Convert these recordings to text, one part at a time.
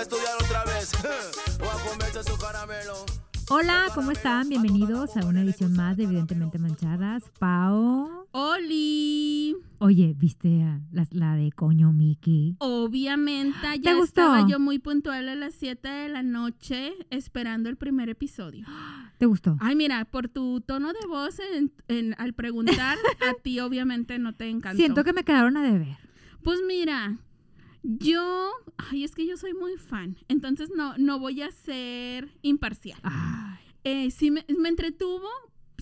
a estudiar otra vez o a comerse su caramelo. Hola, ¿cómo están? Bienvenidos a una edición más de Evidentemente Manchadas. Pao. ¡Oli! Oye, ¿viste a la, la de coño Mickey? Obviamente, ya gustó? estaba yo muy puntual a las 7 de la noche esperando el primer episodio. ¿Te gustó? Ay, mira, por tu tono de voz en- en- al preguntar, a ti obviamente no te encantó. Siento que me quedaron a deber. Pues mira, yo, ay, es que yo soy muy fan, entonces no, no voy a ser imparcial. Ay, Eh, sí me, me entretuvo,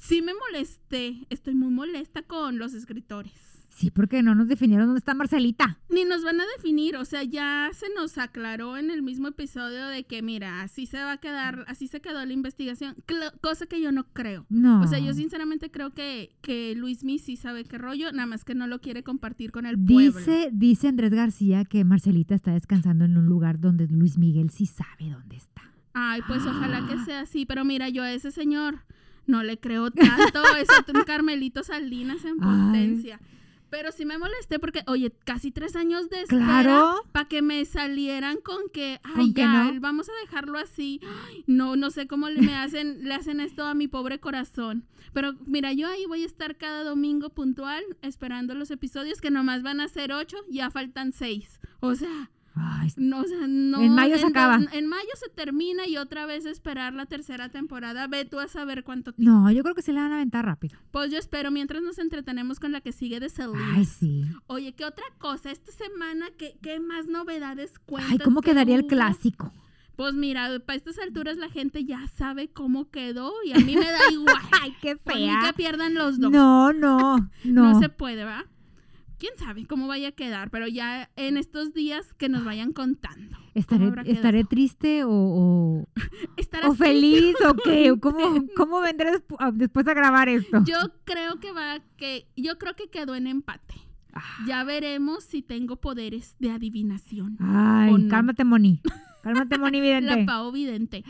sí me molesté, estoy muy molesta con los escritores. Sí, porque no nos definieron dónde está Marcelita. Ni nos van a definir, o sea, ya se nos aclaró en el mismo episodio de que, mira, así se va a quedar, así se quedó la investigación, cl- cosa que yo no creo. No. O sea, yo sinceramente creo que, que Luis Mi sí sabe qué rollo, nada más que no lo quiere compartir con el pueblo. Dice, dice Andrés García que Marcelita está descansando en un lugar donde Luis Miguel sí sabe dónde está. Ay, pues ojalá que sea así, pero mira, yo a ese señor no le creo tanto, es un Carmelito Salinas en Ay. Pero sí me molesté porque, oye, casi tres años de espera Claro. para que me salieran con que, ay, ¿Con que ya, no? vamos a dejarlo así. Ay, no, no sé cómo le, me hacen, le hacen esto a mi pobre corazón. Pero mira, yo ahí voy a estar cada domingo puntual esperando los episodios que nomás van a ser ocho, ya faltan seis. O sea, Ay, no, o sea, no. En mayo se acaba. En mayo se termina y otra vez esperar la tercera temporada. Ve tú a saber cuánto tiempo. no, yo creo que se la van a aventar rápido. Pues yo espero mientras nos entretenemos con la que sigue de Selena. Ay, sí. Oye, ¿qué otra cosa? Esta semana, ¿qué, qué más novedades cuentas? Ay, ¿cómo que quedaría el clásico? Pues mira, para estas alturas la gente ya sabe cómo quedó y a mí me da igual. Ay, qué Por mí que pierdan los dos. No, no, no. No se puede, ¿verdad? Quién sabe cómo vaya a quedar, pero ya en estos días que nos vayan contando. ¿Estaré, triste o, o, ¿Estarás o feliz o qué? ¿Cómo, cómo vendré despu- a- después a grabar esto? Yo creo que va que yo creo que quedó en empate. Ah. Ya veremos si tengo poderes de adivinación. Ay, cálmate, Moni. Cálmate, Moni La Vidente. Pau Vidente.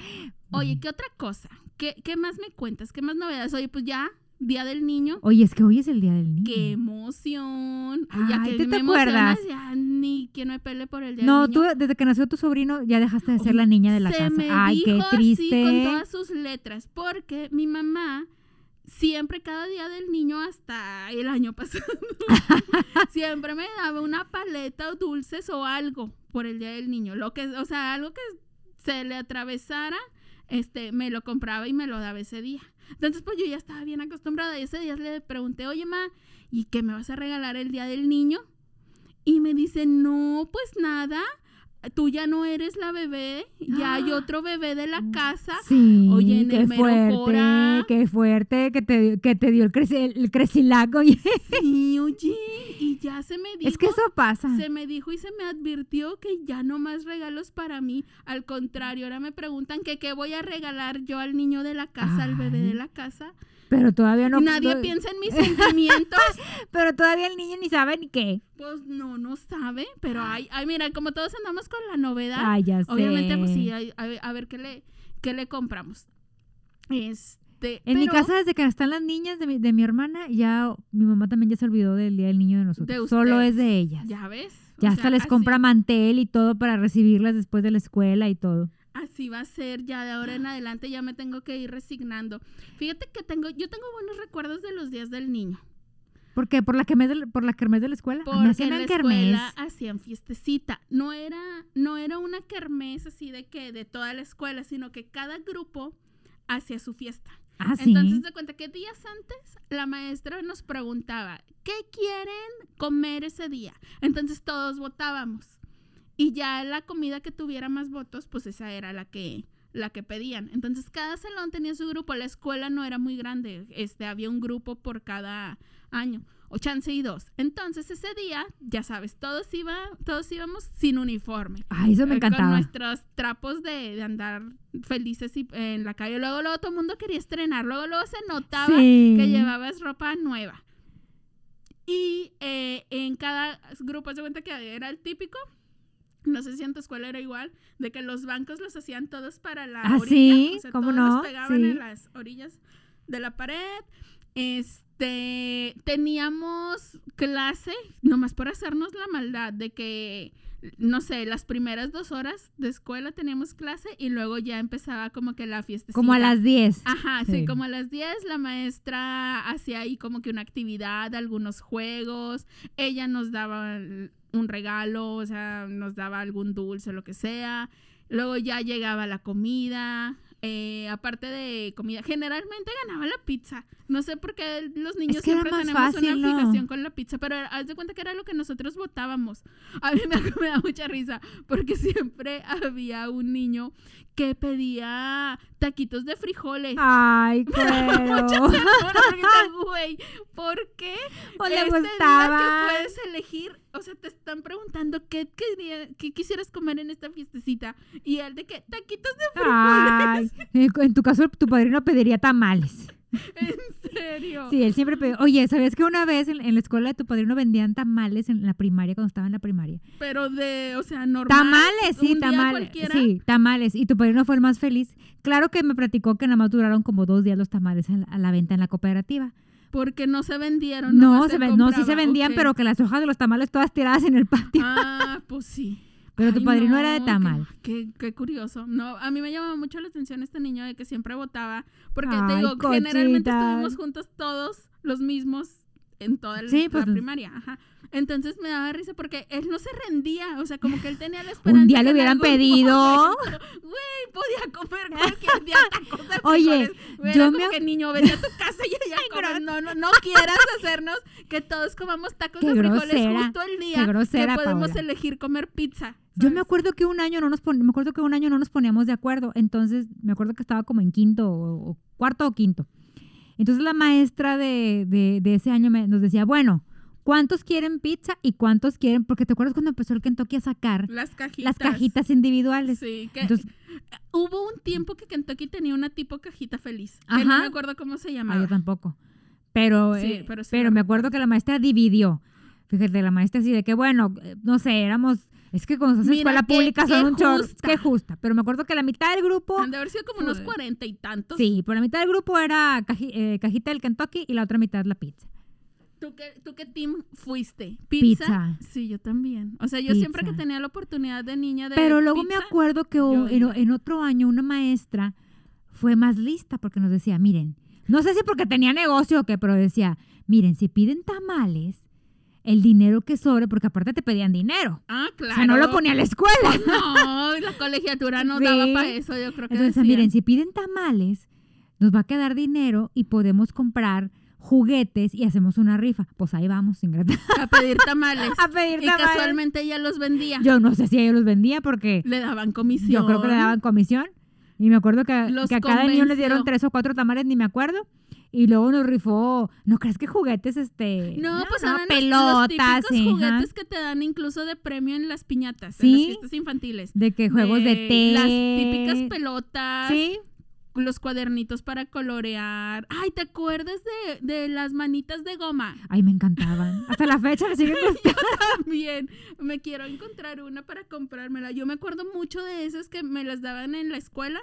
Oye, ¿qué otra cosa? ¿Qué, ¿Qué más me cuentas? ¿Qué más novedades? Oye, pues ya, Día del Niño. Oye, es que hoy es el Día del Niño. ¡Qué emoción! Ay, ya que ¿tú te me emocionas, acuerdas? ya ni quien me pele por el Día No, del tú Niño. desde que nació tu sobrino ya dejaste de ser la niña de la Se casa. me Ay, qué dijo así triste. con todas sus letras, porque mi mamá siempre cada día del niño hasta el año pasado siempre me daba una paleta o dulces o algo por el día del niño, lo que, o sea, algo que se le atravesara, este, me lo compraba y me lo daba ese día. Entonces, pues yo ya estaba bien acostumbrada y ese día le pregunté, oye, ma, ¿y qué me vas a regalar el día del niño? Y me dice, no, pues nada, tú ya no eres la bebé, ya hay otro bebé de la casa. Sí, Oye, en qué el fuerte, Cora. qué fuerte que te, que te dio el, creci- el crecilaco. oye. Sí, oye, y ya se me dijo. Es que eso pasa. Se me dijo y se me advirtió que ya no más regalos para mí. Al contrario, ahora me preguntan que qué voy a regalar yo al niño de la casa, al bebé de la casa. Pero todavía no. Nadie no- piensa en mis sentimientos. Pero todavía el niño ni sabe ni qué. Pues no, no sabe. Pero ay, ay, mira, como todos andamos con la novedad. Ay, ya sé. Obviamente, pues sí, ay, a, ver- a ver qué le, qué le compramos. Este. En mi casa, desde que están las niñas de mi, de mi hermana, ya mi mamá también ya se olvidó del Día del Niño de nosotros. De Solo es de ellas. Ya, Ya ves. O hasta sea, les así- compra mantel y todo para recibirlas después de la escuela y todo. Así va a ser, ya de ahora en adelante ya me tengo que ir resignando. Fíjate que tengo, yo tengo buenos recuerdos de los días del niño. ¿Por qué? ¿Por la kermés de, por la kermés de la escuela? Porque hacían en la escuela hacían fiestecita. No era, no era una kermés así de que de toda la escuela, sino que cada grupo hacía su fiesta. Ah, sí. Entonces te cuenta que días antes la maestra nos preguntaba, ¿qué quieren comer ese día? Entonces todos votábamos. Y ya la comida que tuviera más votos, pues esa era la que la que pedían. Entonces cada salón tenía su grupo, la escuela no era muy grande, este había un grupo por cada año, o chance y dos. Entonces ese día, ya sabes, todos iba, todos íbamos sin uniforme. Ay, eso me Eh, Con encantaba. nuestros trapos de, de andar felices y- en la calle. Luego, luego todo el mundo quería estrenar. Luego, luego se notaba Sí. que llevabas ropa nueva. Y eh, en cada grupo se cuenta que era el típico. No sé si en tu escuela era igual, de que los bancos los hacían todos para la Ah, orilla. sí, o sea, ¿cómo todos no? los pegaban Sí. en las orillas de la pared. Este, teníamos clase, nomás por hacernos la maldad de que, no sé, las primeras dos horas de escuela teníamos clase y luego ya empezaba como que la fiesta. Como a las 10. Ajá, sí. Sí. como a las 10 la maestra hacía ahí como que una actividad, algunos juegos, ella nos daba un regalo, o sea, nos daba algún dulce, lo que sea. Luego ya llegaba la comida, eh, aparte de comida, generalmente ganaba la pizza. No sé por qué los niños que siempre tenemos fácil, una ¿no? fijación con la pizza, pero haz de cuenta que era lo que nosotros votábamos. A mí me, me da mucha risa porque siempre había un niño que pedía taquitos de frijoles. Ay, Mucha porque dices, güey, ¿por qué? O le este gustaba. que puedes elegir, o sea, te están preguntando qué, quería- qué quisieras comer en esta fiestecita. Y él de que, taquitos de Ay, eh, en tu caso, tu padrino pediría tamales. en serio. Sí, él siempre pedía. Oye, ¿sabías que una vez en, en la escuela de tu padrino vendían tamales en la primaria, cuando estaba en la primaria? Pero de, o sea, normal. Tamales, sí, un tamales. Sí, tamales. Y tu padrino fue el más feliz. Claro que me platicó que nada más duraron como dos días los tamales a la, a la venta en la cooperativa. Porque no se vendieron. No, se no, sí se vendían, pero que las hojas de los tamales todas tiradas en el patio. Ah, pues sí. Pero tu Ay, padrino era de no, tamal. Qué, qué, curioso. No, a mí me llamaba mucho la atención este niño de que siempre votaba. Porque te digo, generalmente estuvimos juntos todos los mismos en toda la, Sí, la pues, primaria. Ajá. Entonces me daba risa porque él no se rendía. O sea, como que él tenía la esperanza. Un día le hubieran pedido. Güey, podía comer cualquier día tacos de Oye, yo era me como ac- que niño, vete a tu casa y allá comes. No, no, no quieras hacernos que todos comamos tacos Qué de frijoles grosera, justo el día grosera, que podemos Paola. elegir comer pizza. Yo me acuerdo que un año no nos pon- me acuerdo que un año no nos poníamos de acuerdo, entonces me acuerdo que estaba como en quinto o, o cuarto o quinto. Entonces la maestra de, de- de ese año me- nos decía, bueno, ¿cuántos quieren pizza y cuántos quieren? Porque te acuerdas cuando empezó el Kentucky a sacar Las cajitas. las cajitas individuales. Sí, que Entonces, hubo un tiempo que Kentucky tenía una tipo cajita feliz. Que no Ajá. me acuerdo cómo se ah, llamaba. yo tampoco. Pero, Sí, eh, pero sí me acuerdo que la maestra dividió. Fíjate, la maestra así de que, bueno, eh, no sé, éramos, es que cuando se hace Mira, escuela qué- pública son un chorro, qué justa. Pero me acuerdo que la mitad del grupo Han de haber sido como unos cuarenta y tantos. Sí, por la mitad del grupo era caji- eh, cajita del Kentucky y la otra mitad la pizza. ¿Tú qué, ¿Tú qué team fuiste? ¿Pizza? Pizza. Sí, yo también. O sea, yo siempre que Pizza. tenía la oportunidad de niña de Pero luego me pizza, acuerdo que en, en otro año una maestra fue más lista porque nos decía, miren, no sé si porque tenía negocio o qué, pero decía, miren, si piden tamales, el dinero que sobre, porque aparte te pedían dinero. Ah, claro. O sea, no lo ponía a la escuela. No, la colegiatura no Sí. daba para eso, yo creo que Entonces, decían. miren, si piden tamales, nos va a quedar dinero y podemos comprar juguetes y hacemos una rifa. Pues ahí vamos, ingrata. a pedir tamales. A pedir y tamales. casualmente ella los vendía. Yo no sé si ellos los vendía porque Le daban comisión. yo creo que le daban comisión. Y me acuerdo que, que a cada niño le dieron tres o cuatro tamales, ni me acuerdo. Y luego nos rifó, ¿no crees que juguetes, este? No, pues no, eran los- pelotas, los, típicos ajá. juguetes que te dan incluso de premio en las piñatas, en Sí. las fiestas infantiles. De que juegos de, té. Las típicas pelotas, Sí. los cuadernitos para colorear. Ay, ¿te acuerdas de, de las manitas de goma? Ay, me encantaban. Hasta la fecha me siguen gustando. También me quiero encontrar una para comprármela. Yo me acuerdo mucho de esas que me las daban en la escuela,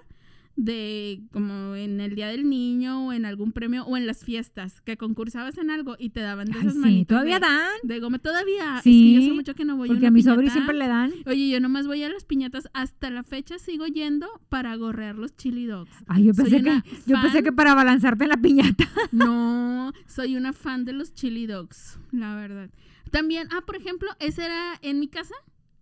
de como en el Día del Niño o en algún premio o en las fiestas, que concursabas en algo y te daban de Ay, esas sí, manitas todavía de, dan. de goma. Todavía, Sí, es que yo sé mucho que no voy a Porque una a mi sobri piñata. siempre le dan. Oye, yo nomás voy a las piñatas. Hasta la fecha sigo yendo para gorrear los chili dogs. Ay, yo pensé, que, yo pensé que para balanzarte en la piñata. No, soy una fan de los chili dogs, la verdad. También, ah, por ejemplo, ese era en mi casa.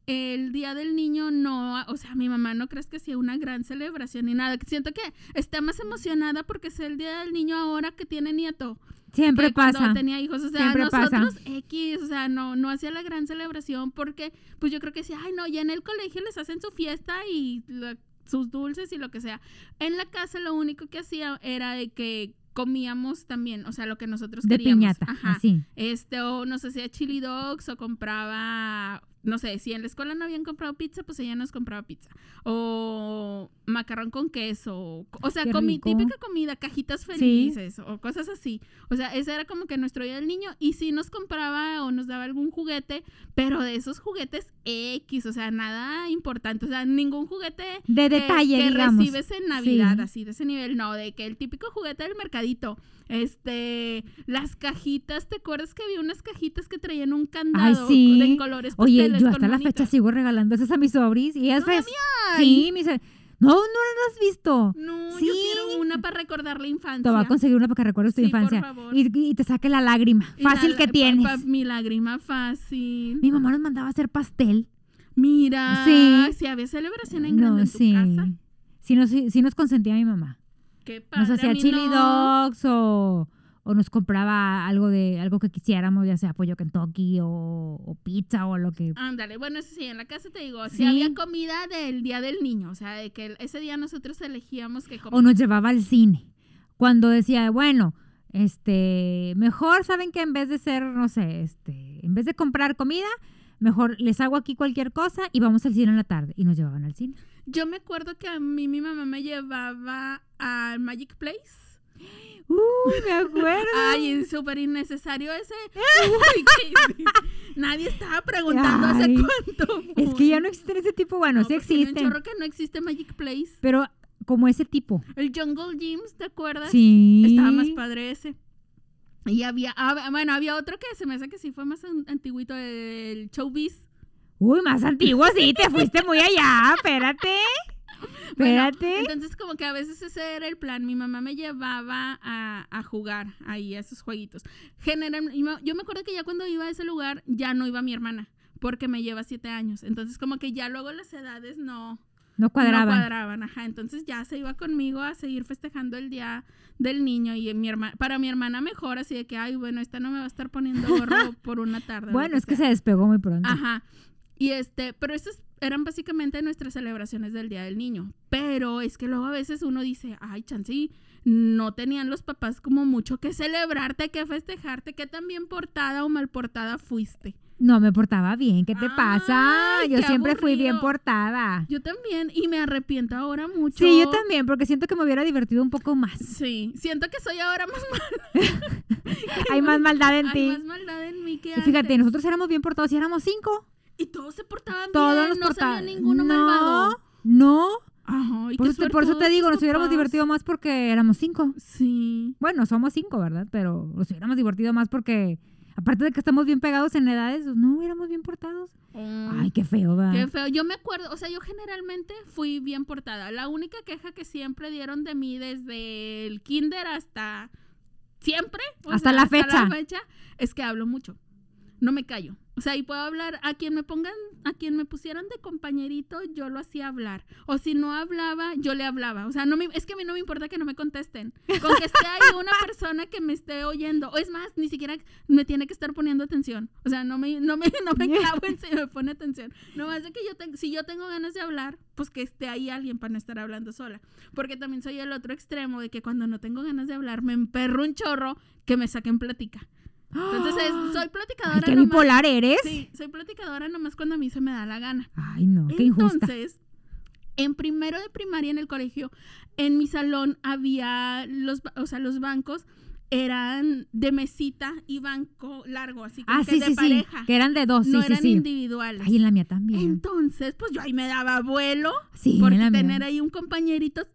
El día del niño no, o sea, mi mamá no crees que sea una gran celebración ni nada. Siento que está más emocionada porque es el día del niño ahora que tiene nieto. Siempre que cuando pasa. tenía hijos, o sea, Siempre pasa. nosotros X, o sea, no, no hacía la gran celebración porque, pues yo creo que decía, ay, no, ya en el colegio les hacen su fiesta y la- sus dulces y lo que sea. En la casa lo único que hacía era de que comíamos también, o sea, lo que nosotros De queríamos. piñata. Ajá. Así. Este, o nos hacía chili dogs o compraba no sé, si en la escuela no habían comprado pizza, pues ella nos compraba pizza. O macarrón con queso. O sea, comi- típica comida, cajitas felices o cosas así. O sea, ese era como que nuestro día del niño. Y sí nos compraba o nos daba algún juguete, pero de esos juguetes X, o sea, nada importante. O sea, ningún juguete De que- detalle, que digamos. recibes en Navidad, Sí. así de ese nivel, no, de que el típico juguete del mercadito, este, las cajitas, ¿te acuerdas que había unas cajitas que traían un candado sí. de colores Oye, pasteles yo hasta la fecha sigo regalando esas a mis sobris y ellas ¿Todavía ves- hay? Sí, me dice, no, no las has visto. No, Sí. yo quiero una para recordar la infancia. Te voy a conseguir una para que recuerdes tu Sí, por infancia. favor. Y, y te saque la lágrima. Fácil la- que tienes. pa- mi lágrima fácil. Mi mamá nos mandaba a hacer pastel. Mira, Sí. si había celebración en grande No, en tu sí. casa. Sí nos, sí nos consentía mi mamá. Qué Nos padre, hacía chili no. dogs o, o nos compraba algo de algo que quisiéramos, ya sea pollo Kentucky o, o pizza o lo que... Ándale, bueno, eso sí, en la casa te digo, si había comida del día del niño, o sea, de que ese día nosotros elegíamos que comer. O nos llevaba al cine. Cuando decía, bueno, este, mejor saben que en vez de ser, no sé, este, en vez de comprar comida, mejor les hago aquí cualquier cosa y vamos al cine en la tarde. Y nos llevaban al cine. Yo me acuerdo que a mí mi mamá me llevaba al Magic Place. Uy, me acuerdo. Ay, súper innecesario ese. Uy, Nadie estaba preguntando hace cuánto. es que ya no existen ese tipo, bueno, No, sí existen, chorro que no existe Magic Place. pero como ese tipo. El Jungle Gyms, ¿te acuerdas? Sí. Estaba más padre ese. Y había, ah, bueno, había otro que se me hace que sí fue más an- antiguito, el Showbiz. Uy, más antiguo, sí, te fuiste muy allá, espérate. Bueno, Espérate. entonces como que a veces ese era el plan. Mi mamá me llevaba a, a jugar ahí a esos jueguitos. Generalmente, yo me acuerdo que ya cuando iba a ese lugar ya no iba mi hermana porque me lleva siete años. Entonces como que ya luego las edades no, no cuadraban. no cuadraban. Ajá. Entonces ya se iba conmigo a seguir festejando el día del niño y mi hermana, para mi hermana mejor así de que, ay, bueno, esta no me va a estar poniendo gorro por una tarde. bueno, es que sea. se despegó muy pronto. Ajá. Y este, pero estas eran básicamente nuestras celebraciones del Día del Niño. Pero es que luego a veces uno dice, ay, Chansi, no tenían los papás como mucho que celebrarte, que festejarte, que tan bien portada o mal portada fuiste. No me portaba bien, ¿qué te pasa? Yo siempre fui bien portada. Yo también, y me arrepiento ahora mucho. Sí, yo también, porque siento que me hubiera divertido un poco más. Sí, siento que soy ahora más mal. Hay más maldad en Hay ti. más maldad en mí que Y fíjate, antes. nosotros éramos bien portados y éramos cinco. Y todos se portaban Todos bien, nos no portaban. salió ninguno no, malvado. no. Ay, Por eso, por eso te digo, nos hubiéramos divertido más porque éramos cinco. Sí. Bueno, somos cinco, ¿verdad? Pero nos hubiéramos divertido más porque, aparte de que estamos bien pegados en edades, no hubiéramos bien portados. Ay, qué feo, va. Qué feo. Yo me acuerdo, o sea, yo generalmente fui bien portada. La única queja que siempre dieron de mí desde el kinder hasta siempre, Hasta sea, la fecha. fecha, es que hablo mucho. No me callo. O sea, y puedo hablar a quien me pongan, a quien me pusieran de compañerito, yo lo hacía hablar. O si no hablaba, yo le hablaba. O sea, no me, es que a mí no me importa que no me contesten. Con que esté ahí una persona que me esté oyendo. O es más, ni siquiera me tiene que estar poniendo atención. O sea, no me, no me, no me clavo en si me pone atención. No más de que yo tengo, si yo tengo ganas de hablar, pues que esté ahí alguien para no estar hablando sola. Porque también soy el otro extremo de que cuando no tengo ganas de hablar, me emperro un chorro que me saquen plática. Entonces, es- soy platicadora Ay, qué nomás- bipolar eres. Sí, soy platicadora nomás cuando a mí se me da la gana. Ay, no, qué injusta. Entonces, en primero de primaria en el colegio, en mi salón había los, o sea, los bancos eran de mesita y banco largo, así como Ah, que sí, de sí, sí. pareja. Que eran de dos, no sí, sí, eran sí. individuales. Ay, en la mía también. Entonces, pues yo ahí me daba vuelo Sí, porque tener ahí un compañerito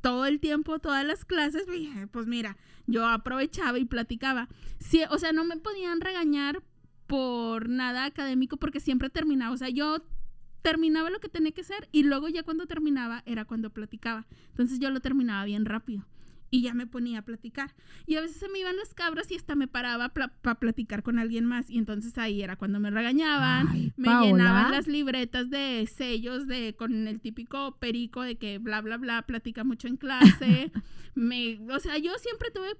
todo el tiempo, todas las clases, pues mira, yo aprovechaba y platicaba. Sí, o sea, no me podían regañar por nada académico porque siempre terminaba, o sea, yo terminaba lo que tenía que hacer y luego ya cuando terminaba era cuando platicaba. Entonces yo lo terminaba bien rápido y ya me ponía a platicar. Y a veces se me iban las cabras y hasta me paraba para platicar con alguien más y entonces ahí era cuando me regañaban, Ay, me Paola. llenaban las libretas de sellos de con el típico perico de que bla bla bla platica mucho en clase. me, o sea, yo siempre tuve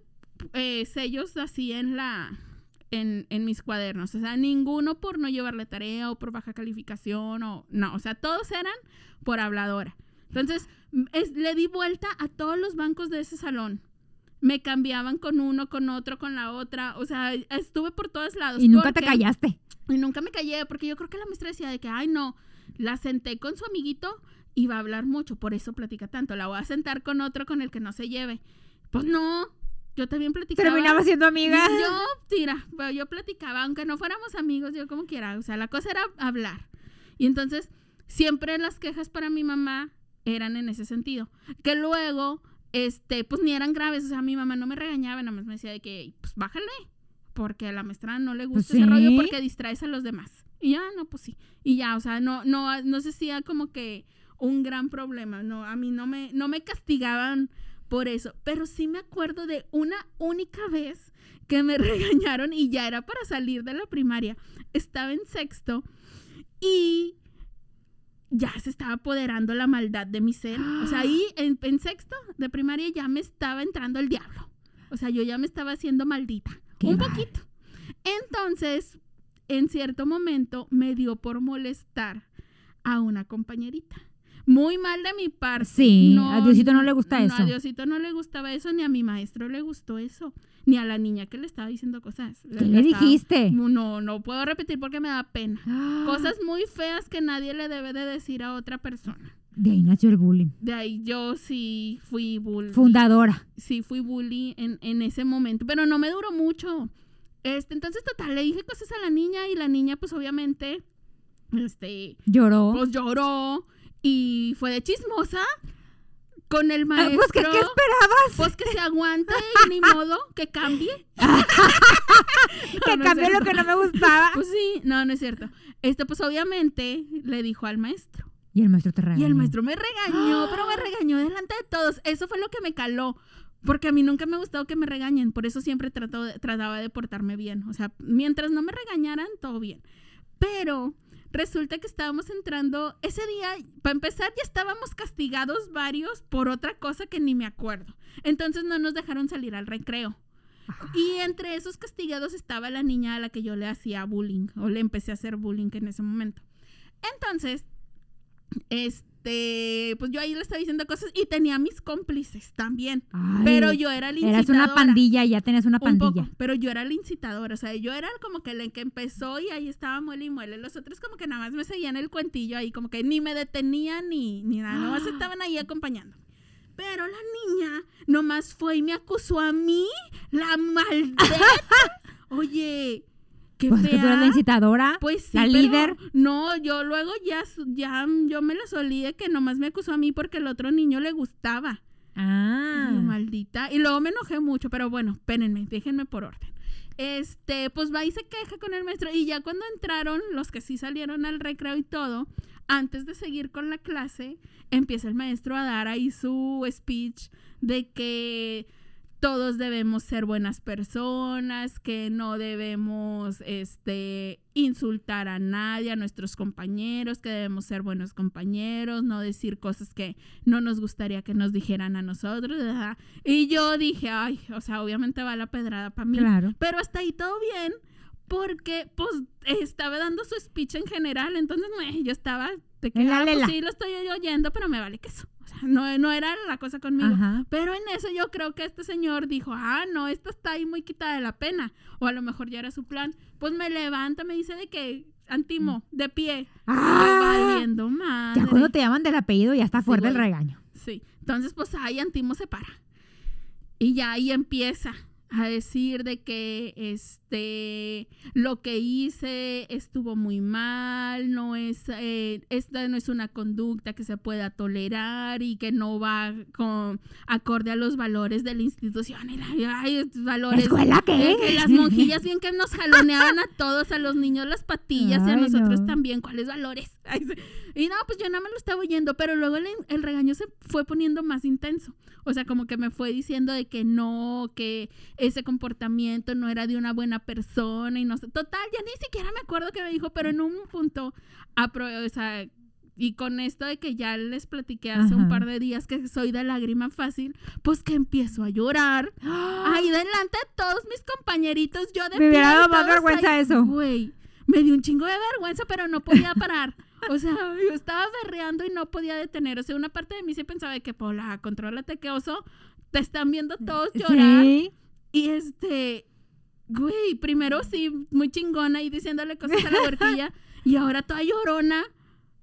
eh, sellos así en la en, en mis cuadernos, o sea, ninguno por no llevarle tarea o por baja calificación o no, o sea, todos eran por habladora. Entonces, es- le di vuelta a todos los bancos de ese salón. me cambiaban con uno, con otro, con la otra. O sea, estuve por todos lados. Y nunca te callaste. Y nunca me callé, porque yo creo que la maestra decía de que, ay, no, la senté con su amiguito y va a hablar mucho, por eso platica tanto. La voy a sentar con otro con el que no se lleve. Pues no, yo también platicaba. Terminaba siendo amiga. Yo, tira, pero yo platicaba, aunque no fuéramos amigos, yo como quiera. O sea, la cosa era hablar. Y entonces, siempre las quejas para mi mamá eran en ese sentido. Que luego, este, pues ni eran graves. O sea, mi mamá no me regañaba, nada más me decía de que, pues bájale. Porque a la maestra no le gusta Pues ese rollo sí. porque distraes a los demás. Y ya, no, pues sí. Y ya, o sea, no, no, no se hacía como que un gran problema. No, a mí no me, no me castigaban por eso. Pero sí me acuerdo de una única vez que me regañaron y ya era para salir de la primaria. Estaba en sexto y ya se estaba apoderando la maldad de mi ser. O sea, ahí en, en sexto de primaria ya me estaba entrando el diablo. O sea, yo ya me estaba haciendo maldita. Qué un mal. poquito. Entonces, en cierto momento me dio por molestar a una compañerita. Muy mal de mi parte. Sí, a Diosito no le gusta no, eso. a Diosito no le gustaba eso, ni a mi maestro le gustó eso, ni a la niña que le estaba diciendo cosas. ¿Qué le dijiste? No, no puedo repetir porque me da pena. Ah, Cosas muy feas que nadie le debe de decir a otra persona. De ahí nació el bullying. De ahí yo sí fui bully. Fundadora. Sí fui bully en, en ese momento, pero no me duró mucho. Este, entonces, total, le dije cosas a la niña y la niña, pues obviamente, este, Lloró. pues lloró y fue de chismosa con el Ah, maestro. pues, ¿qué, ¿qué esperabas? Pues que se aguante y ni modo, que cambie. que no cambió lo que no me gustaba. Pues sí, no, no es cierto. Este, pues obviamente le dijo al maestro. Y el maestro te regañó. Y el maestro me regañó, pero me regañó delante de todos. Eso fue lo que me caló. Porque a mí nunca me ha gustado que me regañen. Por eso siempre trato de- trataba de portarme bien. O sea, mientras no me regañaran, todo bien. Pero resulta que estábamos entrando. Ese día, para empezar, ya estábamos castigados varios por otra cosa que ni me acuerdo. Entonces no nos dejaron salir al recreo. Y entre esos castigados estaba la niña a la que yo le hacía bullying. O le empecé a hacer bullying en ese momento. Entonces, este, pues yo ahí le estaba diciendo cosas y tenía mis cómplices también. Ay, pero yo era la incitadora. Eras una pandilla, ya tenías una Un pandilla. poco, pero yo era la incitadora, o sea, yo era como que la que empezó y ahí estaba muele y muele. Los otros como que nada más me seguían el cuentillo ahí, como que ni me detenían ni, ni nada, nomás estaban ahí acompañando. Pero la niña nomás fue y me acusó a mí, la maldita. Oye, qué Pues que tú eras la incitadora. Pues sí, la líder. No, yo luego ya, ya yo me la solí de que nomás me acusó a mí porque el otro niño le gustaba. Ah. Y maldita. Y luego me enojé mucho, pero bueno, espérenme, déjenme por orden. Este, pues va y se queja con el maestro. Y ya cuando entraron, los que sí salieron al recreo y todo, antes de seguir con la clase, empieza el maestro a dar ahí su speech de que todos debemos ser buenas personas, que no debemos este insultar a nadie, a nuestros compañeros, que debemos ser buenos compañeros, no decir cosas que no nos gustaría que nos dijeran a nosotros. Y yo dije, ay, o sea, obviamente va la pedrada para mí. Claro. Pero hasta ahí todo bien, porque pues estaba dando su speech en general, entonces me- yo estaba de que En la "Ah, pues lela". sí lo estoy oyendo, pero me vale queso. No, no era la cosa conmigo. Ajá. Pero en eso yo creo que este señor dijo, ah, no, esta está ahí muy quitada de la pena. O a lo mejor ya era su plan. Pues me levanta, me dice de que, Antimo, de pie. Ah. Valiendo madre. Ya cuando te llaman del apellido ya está Sí, fuerte el güey. regaño. Sí. Entonces, pues ahí Antimo se para. Y ya ahí empieza a decir de que este lo que hice estuvo muy mal, no es eh, esta no es una conducta que se pueda tolerar y que no va con acorde a los valores de la institución. Y la- ay, valores ¿Escuela qué? eh, que las monjillas bien que nos jaloneaban a todos, a los niños las patillas y a nosotros no. también. ¿Cuáles valores? Ay, y no, pues yo nada más lo estaba oyendo, pero luego el, el regaño se fue poniendo más intenso. O sea, como que me fue diciendo de que no, que ese comportamiento no era de una buena persona y no sé. Total, ya ni siquiera me acuerdo que me dijo, pero en un punto, o sea, y con esto de que ya les platiqué hace un Ajá. par de días que soy de lágrima fácil, pues que empiezo a llorar. Ahí delante de todos mis compañeritos, yo de Me hubiera dado más vergüenza ahí. eso. Güey, me dio un chingo de vergüenza, pero no podía parar. O sea, yo estaba berreando y no podía detener. O sea, una parte de mí se pensaba de que, Paula, contrólate, que oso. te están viendo todos llorar. Sí. Y este, güey, primero sí, muy chingona y diciéndole cosas a la huerquilla. y ahora toda llorona.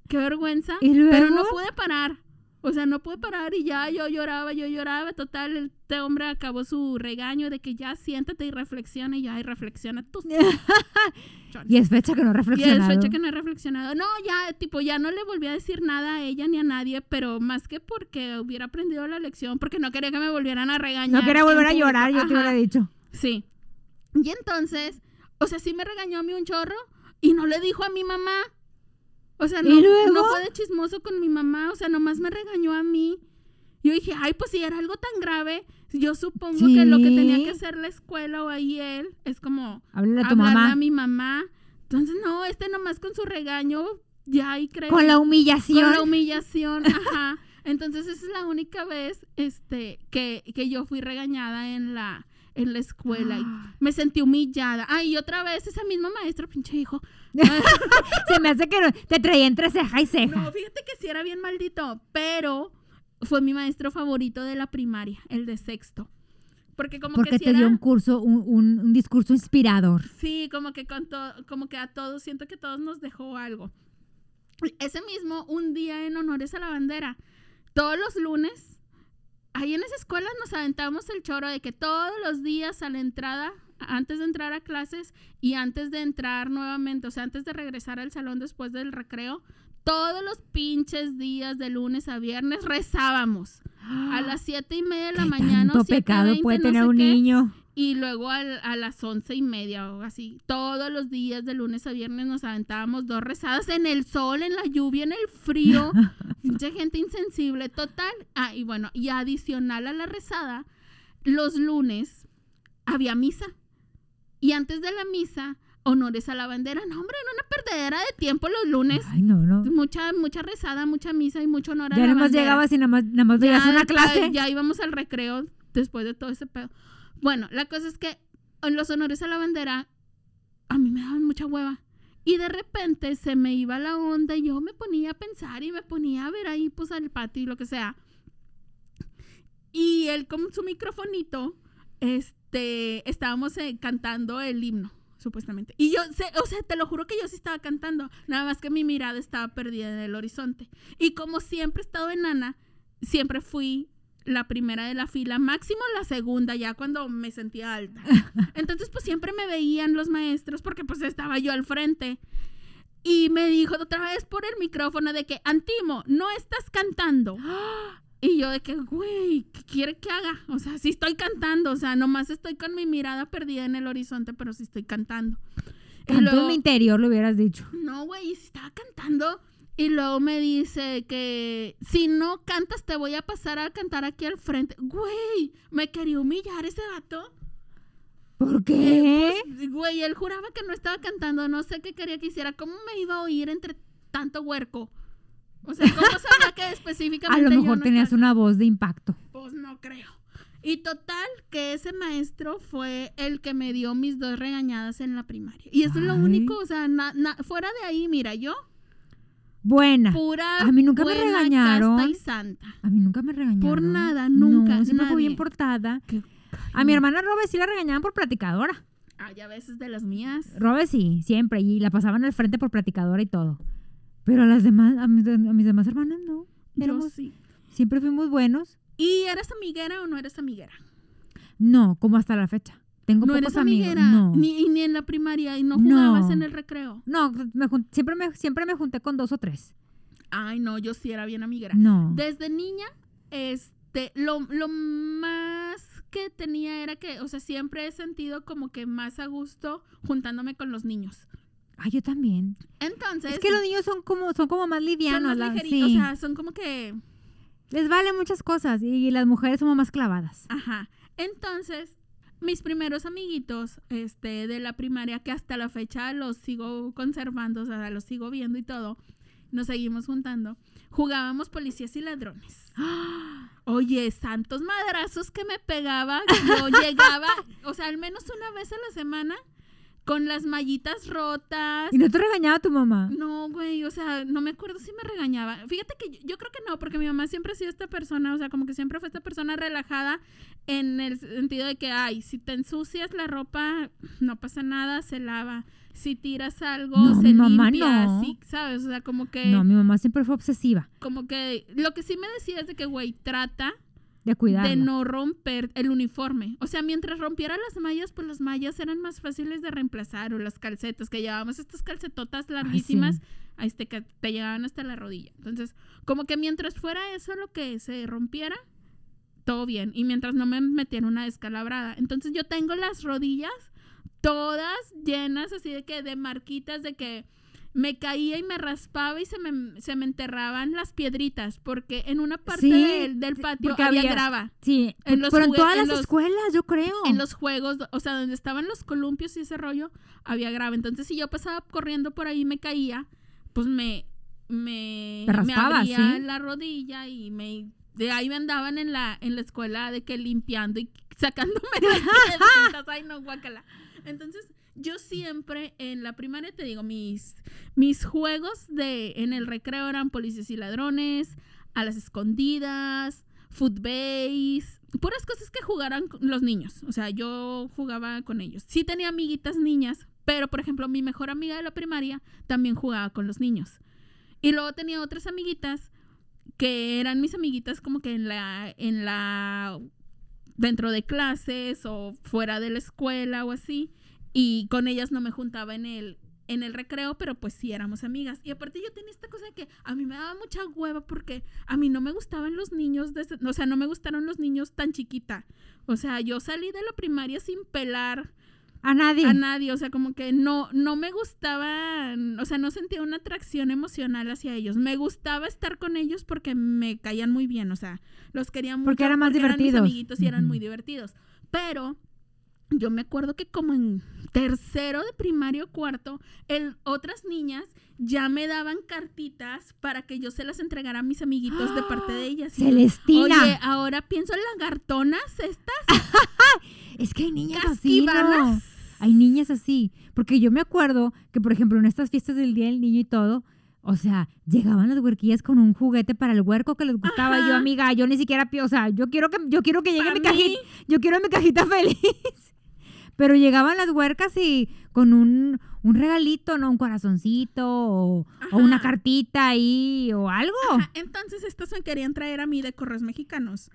Qué vergüenza. ¿Y Pero no pude parar. O sea, no pude parar y ya yo lloraba, yo lloraba. Total, este hombre acabó su regaño de que ya siéntate y reflexiona. Y ya, y reflexiona tú. Y es fecha que no he Y es reflexionado. fecha que no he reflexionado. No, ya, tipo, ya no le volví a decir nada a ella ni a nadie, pero más que porque hubiera aprendido la lección, porque no quería que me volvieran a regañar. No quería volver a llorar, yo te Ajá. hubiera dicho. Sí. Y entonces, o sea, sí me regañó a mí un chorro y no le dijo a mi mamá. O sea, no, no fue de chismoso con mi mamá, o sea, nomás me regañó a mí. Yo dije, ay, pues si era algo tan grave, yo supongo que lo que tenía que hacer la escuela o ahí él es como Háblale a tu hablarle mamá. a mi mamá. Entonces, no, este nomás con su regaño, ya y creo Con la humillación. con la humillación, ajá. Entonces esa es la única vez este que, que yo fui regañada en la en la escuela y me sentí humillada. Ay, y otra vez esa misma maestra, pinche hijo. Se me hace que no- te traía entre ceja y ceja. No, fíjate que sí era bien maldito, pero fue mi maestro favorito de la primaria, el de sexto. Porque como porque que sí te dio un curso, un, un- un discurso inspirador. Sí, como que con to- como que a todos, siento que todos nos dejó algo. Ese mismo, un día en honores a la bandera, todos los lunes, ahí en esa escuela nos aventamos el choro de que todos los días a la entrada, antes de entrar a clases y antes de entrar nuevamente, o sea, antes de regresar al salón después del recreo, todos los pinches días de lunes a viernes rezábamos. A las siete y media de la ¿Qué mañana. tanto pecado 7:20, puede no tener un qué. niño. Y luego al- a las once y media o así, todos los días de lunes a viernes nos aventábamos dos rezadas en el sol, en la lluvia, en el frío. Mucha gente insensible, total. Ah, y bueno, y adicional a la rezada, los lunes había misa. Y antes de la misa, honores a la bandera. No, hombre, era una perdedera de tiempo los lunes. Ay, no, no. Mucha, mucha rezada, mucha misa y mucho honor a Ya la nada más bandera llegabas y nada más, nada más veías una clase. ya íbamos al recreo después de todo ese pedo. Bueno, la cosa es que en los honores a la bandera a mí me daban mucha hueva. Y de repente se me iba la onda y yo me ponía a pensar y me ponía a ver ahí pues al patio y lo que sea. Y él con su microfonito, este, estábamos eh, cantando el himno, supuestamente. Y yo, sé, o sea, te lo juro que yo sí estaba cantando, nada más que mi mirada estaba perdida en el horizonte. Y como siempre he estado enana, siempre fui la primera de la fila, máximo la segunda, ya cuando me sentía alta. Entonces, pues siempre me veían los maestros porque pues estaba yo al frente. Y me dijo otra vez por el micrófono de que, Antimo, no estás cantando. Y yo de que, güey, ¿qué quiere que haga? O sea, sí estoy cantando, o sea, nomás estoy con mi mirada perdida en el horizonte, pero sí estoy cantando. Canto en luego- mi interior, lo hubieras dicho. no, güey, estaba cantando. Y luego me dice que si no cantas te voy a pasar a cantar aquí al frente. Güey, me quería humillar ese vato. ¿Por qué? Pues, güey, él juraba que no estaba cantando, no sé qué quería que hiciera. ¿Cómo me iba a oír entre tanto huerco? O sea, ¿cómo sabía que a específicamente lo yo mejor no tenías estaba- una voz de impacto. Pues no creo. Y total, que ese maestro fue el que me dio mis dos regañadas en la primaria. Y eso es lo único, o sea, na- na- fuera de ahí, mira, yo, Buena. pura. A mí nunca me regañaron. casta y santa. A mí nunca me regañaron. Por nada, nunca, No, siempre fue bien nadie. portada. Qué- A mi hermana Robe sí la regañaban por platicadora. Ay, a veces de las mías. Robe sí, siempre. Y la pasaban al frente por platicadora y todo. Pero a las demás, a mis, a mis demás hermanas no. Yo sí. Siempre fuimos buenos. ¿Y eres amiguera o no eres amiguera? No, como hasta la fecha. Tengo no pocos eres amigos. amiguera. No. Ni, ni en la primaria y no No. jugabas en el recreo. No, me siempre, me, siempre me junté con dos o tres. Ay, no, yo sí era bien amiguera. No. Desde niña, este, lo, lo más que tenía era que, o sea, siempre he sentido como que más a gusto juntándome con los niños. Ay, yo también. Entonces, es que los niños son como, son como más son livianos. más la- ligeritos, sí. o sea, son como que, Les vale muchas cosas y las mujeres somos más clavadas. ajá. Entonces, mis primeros amiguitos, este, de la primaria, que hasta la fecha los sigo conservando, o sea, los sigo viendo y todo, nos seguimos juntando, jugábamos policías y ladrones. Oye, santos madrazos que me pegaba. Yo llegaba, o sea, al menos una vez a la semana con las mallitas rotas. ¿Y no te regañaba tu mamá? No, güey, o sea, no me acuerdo si me regañaba. Fíjate que yo, yo creo que no, porque mi mamá siempre ha sido esta persona, o sea, como que siempre fue esta persona relajada en el sentido de que, ay, si te ensucias la ropa, no pasa nada, se lava. Si tiras algo, No, se mi mamá limpia, no. sí, ¿sabes? O sea, como que, No, mi mamá siempre fue obsesiva como que, lo que sí me decía es de que, güey, trata de cuidarla. de no romper el uniforme. O sea, mientras rompiera las mallas, pues las mallas eran más fáciles de reemplazar o las calcetas, que llevábamos estas calcetotas larguísimas, a este, que te llevaban hasta la rodilla. Entonces, como que mientras fuera eso lo que se rompiera, todo bien. Y mientras no me metieran una descalabrada. Entonces yo tengo las rodillas todas llenas así de que de marquitas de que me caía y me raspaba y se me, se me enterraban las piedritas porque en una parte Sí, del, del patio había, había- grava. Sí, En los pero en todas en las los- escuelas, yo creo. En los juegos, o sea, donde estaban los columpios y ese rollo, había grava. Entonces, si yo pasaba corriendo por ahí y me caía, pues me, me, Te me abría ¿sí? la rodilla y me de ahí me andaban en la, en la escuela de que limpiando y sacándome las piedritas. Ay, no, guácala. Entonces, yo siempre en la primaria te digo, mis, mis juegos de en el recreo eran policías y ladrones, a las escondidas, footbase, puras cosas que jugaran los niños. O sea, yo jugaba con ellos. Sí tenía amiguitas niñas, pero por ejemplo, mi mejor amiga de la primaria también jugaba con los niños. Y luego tenía otras amiguitas que eran mis amiguitas como que en la en la dentro de clases o fuera de la escuela o así y con ellas no me juntaba en el en el recreo, pero pues sí éramos amigas. Y aparte yo tenía esta cosa de que a mí me daba mucha hueva porque a mí no me gustaban los niños, desde, o sea, no me gustaron los niños tan chiquita. O sea, yo salí de la primaria sin pelar A nadie. a nadie, o sea, como que no, no me gustaba, o sea, no sentía una atracción emocional hacia ellos. Me gustaba estar con ellos porque me caían muy bien, o sea, los querían mucho Porque eran más mis divertidos. amiguitos y eran muy divertidos. Pero yo me acuerdo que como en tercero de primario cuarto, el, otras niñas ya me daban cartitas para que yo se las entregara a mis amiguitos de parte de ellas. Y yo, Celestina. Oye, ahora pienso en lagartonas estas, es que hay niñas así, ¿no? Hay niñas así. Porque yo me acuerdo que, por ejemplo, en estas fiestas del Día del Niño y todo, o sea, llegaban las huerquillas con un juguete para el huerco que les gustaba. Y yo, Ajá. amiga, yo ni siquiera, o sea, yo quiero que, yo quiero que llegue mi cajita, yo quiero mi cajita feliz. Pero llegaban las huercas y con un, un regalito, ¿no? Un corazoncito o, o una cartita ahí o algo. Ajá, entonces estas me querían traer a mí de correos mexicanos.